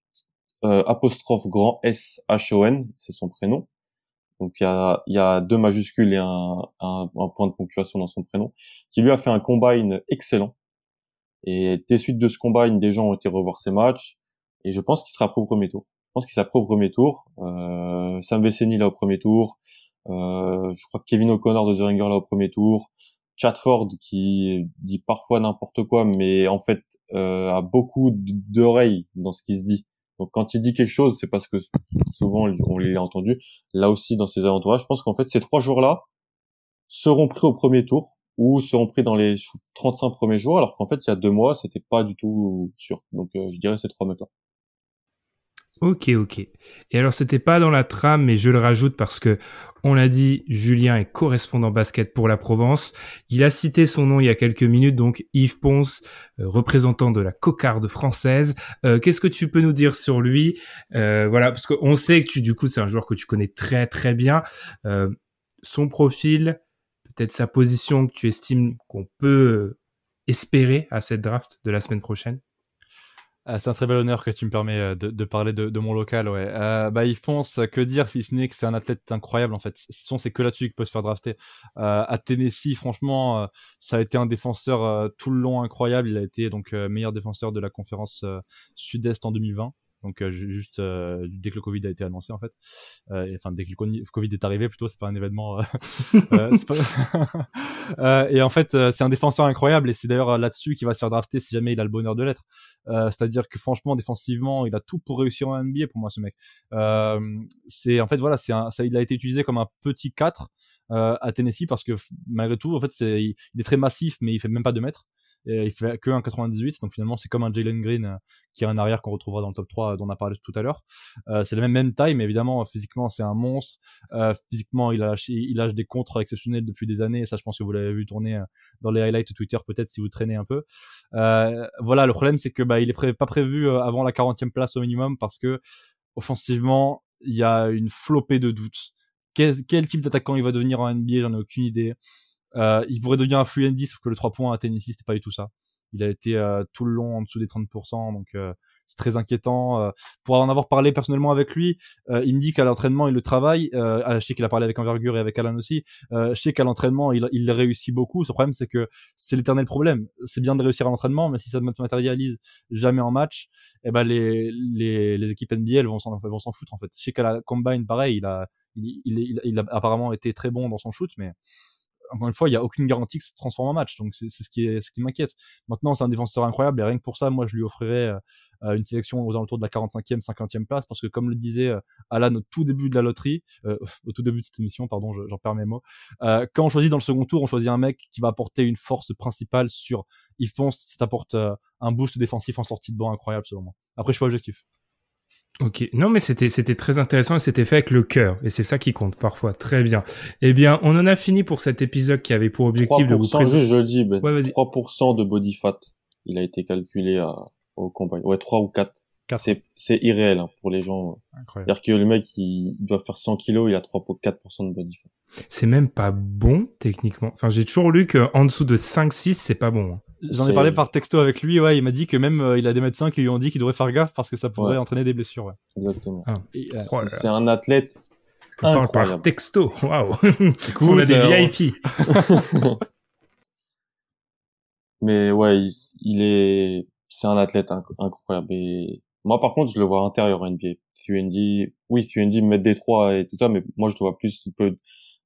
euh, apostrophe grand S H O N, c'est son prénom. Donc il y a, deux majuscules et un, point de ponctuation dans son prénom, qui lui a fait un combine excellent. Et des suites de ce combine, des gens ont été revoir ses matchs. Et je pense qu'il sera pro au premier tour. Je pense qu'il sera pro au premier tour. Euh, Sam Veceni là au premier tour. Euh, je crois que Kevin O'Connor de The Ringer là au premier tour. Chatford qui dit parfois n'importe quoi, mais en fait euh, a beaucoup d'oreilles dans ce qu'il se dit. Donc quand il dit quelque chose, c'est parce que souvent on l'a entendu. Là aussi dans ses alentours, je pense qu'en fait ces trois jours-là seront pris au premier tour ou seront pris dans les 35 premiers jours, alors qu'en fait il y a deux mois c'était pas du tout sûr. Donc euh, je dirais ces trois mecs-là. Ok, ok. Et alors, c'était pas dans la trame, mais je le rajoute parce que on l'a dit, Julien est correspondant basket pour la Provence. Il a cité son nom il y a quelques minutes, donc Yves Ponce, euh, représentant de la cocarde française. Euh, Qu'est-ce que tu peux nous dire sur lui? Euh, Voilà, parce qu'on sait que tu, du coup, c'est un joueur que tu connais très très bien. Euh, son profil, peut-être sa position que tu estimes qu'on peut espérer à cette draft de la semaine prochaine? Ah, c'est un très bel honneur que tu me permets euh, de, de parler de, de, mon local, ouais. Euh, bah, il pense que dire si ce n'est que c'est un athlète incroyable en fait. C'est que là-dessus qu'il peut se faire drafter. Euh, à Tennessee, franchement, euh, ça a été un défenseur euh, tout le long incroyable. Il a été donc meilleur défenseur de la conférence Sud-Est en 2020 donc euh, juste euh, dès que le Covid a été annoncé en fait, euh, enfin dès que le Covid est arrivé plutôt, c'est pas un événement. Pas... et en fait, c'est un défenseur incroyable et c'est d'ailleurs là-dessus qu'il va se faire drafter si jamais il a le bonheur de l'être. C'est-à-dire que franchement, défensivement, il a tout pour réussir en NBA pour moi ce mec. c'est en fait voilà, c'est ça, il a été utilisé comme un petit 4 à Tennessee parce que malgré tout, en fait, c'est il, est très massif mais il fait même pas 2 mètres il fait que 1,98 donc finalement c'est comme un Jalen Green euh, qui est un arrière qu'on retrouvera dans le top 3 dont on a parlé tout à l'heure. Euh, c'est la même même taille mais évidemment physiquement c'est un monstre. Euh, physiquement il lâche il lâche des contres exceptionnels depuis des années. Et ça je pense que vous l'avez vu tourner euh, dans les highlights Twitter peut-être si vous traînez un peu. Euh, voilà le problème c'est que bah il est pas prévu avant la 40e place au minimum parce que offensivement il y a une flopée de doutes. Quel, quel type d'attaquant il va devenir en NBA j'en ai aucune idée euh, il pourrait devenir un and sauf que le 3 points à Tennessee, c'était pas du tout ça. Il a été euh, tout le long en dessous des 30%, donc euh, c'est très inquiétant. Euh, pour en avoir parlé personnellement avec lui, euh, il me dit qu'à l'entraînement, il le travaille. je sais qu'il a parlé avec Envergure et avec Alan aussi. je sais qu'à l'entraînement, il, il réussit beaucoup. Ce problème, c'est que c'est l'éternel problème. C'est bien de réussir à l'entraînement, mais si ça ne matérialise jamais en match, eh ben les, les, les équipes NBA elles vont s'en vont s'en foutre en fait. Je sais qu'à la combine, pareil, il a il, il, il, a apparemment été très bon dans son shoot, mais encore une fois, il y a aucune garantie que ça se transforme en match. Donc c'est ce qui qui m'inquiète. Maintenant, c'est un défenseur incroyable et rien que pour ça, moi, je lui offrirais euh, une sélection aux alentours de la 45e, 50e place parce que comme le disait euh, Alan au tout début de la loterie, euh, au tout début de cette émission, pardon, j'en perds mes mots. quand on choisit dans le second tour, on choisit un mec qui va apporter une force principale sur il fonce, ça t'apporte un boost défensif en sortie de banc incroyable selon moi. Après, je suis objectif. Ok, non mais c'était c'était très intéressant et c'était fait avec le cœur et c'est ça qui compte parfois. Très bien. Eh bien, on en a fini pour cet épisode qui avait pour objectif de vous présenter. Je, le dis, ben, ouais, 3% de body fat, il a été calculé à, au compagnie. Ouais, 3 ou 4. C'est c'est irréel hein, pour les gens. C'est-à-dire que le mec il, doit faire 100 kilos, il a 3 4% de body fat. C'est même pas bon techniquement. Enfin, j'ai toujours lu que en dessous de 5 6, c'est pas bon. Hein. J'en ai parlé par texto avec lui, ouais, il m'a dit que même euh, il a des médecins qui lui ont dit qu'il devrait faire gaffe parce que ça pourrait entraîner des blessures, ouais. Exactement. Ah. Euh, c'est un athlète on parle par texto, waouh. On a des euh, VIP. Mais ouais, il, est, c'est un athlète incroyable. Et moi, par contre, je le vois intérieur NBA. Thuendi, oui, Thuendi me met des trois et tout ça, mais moi, je le vois plus, il peut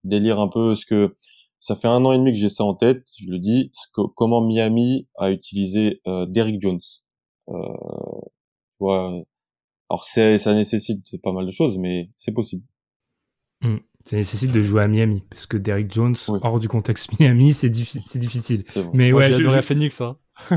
délire un peu ce que ça fait un an et demi que j'ai ça en tête. Je le dis, que, comment Miami a utilisé euh, Derrick Jones. Euh, alors c'est, ça nécessite pas mal de choses, mais c'est possible. Hmm. Ça nécessite de jouer à Miami, parce que Derrick Jones, hors du contexte Miami, c'est difficile. C'est difficile. Mais ouais, j'ai adoré Phoenix, hein.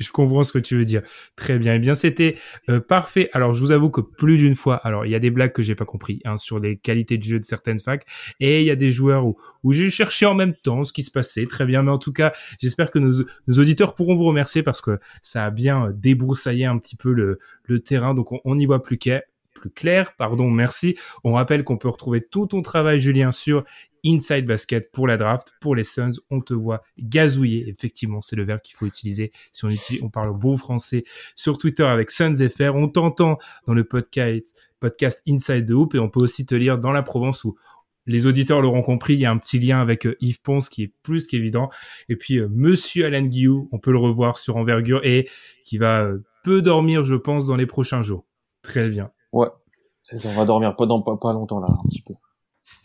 je, comprends ce que tu veux dire. Très bien. Eh bien, c'était euh, parfait. Alors, je vous avoue que plus d'une fois, alors il y a des blagues que j'ai pas compris hein, sur les qualités de jeu de certaines facs, et il y a des joueurs où, où j'ai cherché en même temps ce qui se passait. Très bien. Mais en tout cas, j'espère que nos, nos, auditeurs pourront vous remercier parce que ça a bien euh, débroussaillé un petit peu le, le terrain. Donc, on n'y voit plus qu'à plus clair, pardon, merci. On rappelle qu'on peut retrouver tout ton travail, Julien, sur Inside Basket pour la draft, pour les Suns. On te voit gazouiller. Effectivement, c'est le verbe qu'il faut utiliser si on utilise, on parle bon français sur Twitter avec Suns FR. On t'entend dans le podcast, podcast Inside the Hoop et on peut aussi te lire dans la Provence où les auditeurs l'auront compris, il y a un petit lien avec euh, Yves Ponce qui est plus qu'évident. Et puis, euh, Monsieur Alan Guillou, on peut le revoir sur Envergure et qui va euh, peu dormir, je pense, dans les prochains jours. Très bien. Ouais, ça, on va dormir pas, dans, pas, pas longtemps là, un petit peu.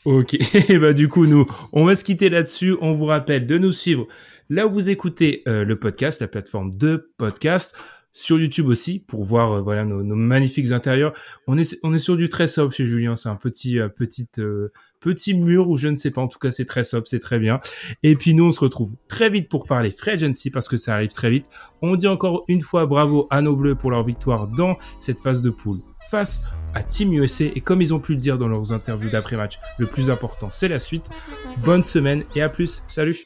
Ok, et bah du coup nous, on va se quitter là-dessus. On vous rappelle de nous suivre là où vous écoutez euh, le podcast, la plateforme de podcast, sur YouTube aussi pour voir euh, voilà nos, nos, magnifiques intérieurs. On est on est sur du très sobre chez Julien, c'est un petit euh, petite petit mur ou je ne sais pas. En tout cas, c'est très sobre, c'est très bien. Et puis nous, on se retrouve très vite pour parler free agency parce que ça arrive très vite. On dit encore une fois bravo à nos Bleus pour leur victoire dans cette phase de poule face à Team USA. Et comme ils ont pu le dire dans leurs interviews d'après-match, le plus important, c'est la suite. Bonne semaine et à plus. Salut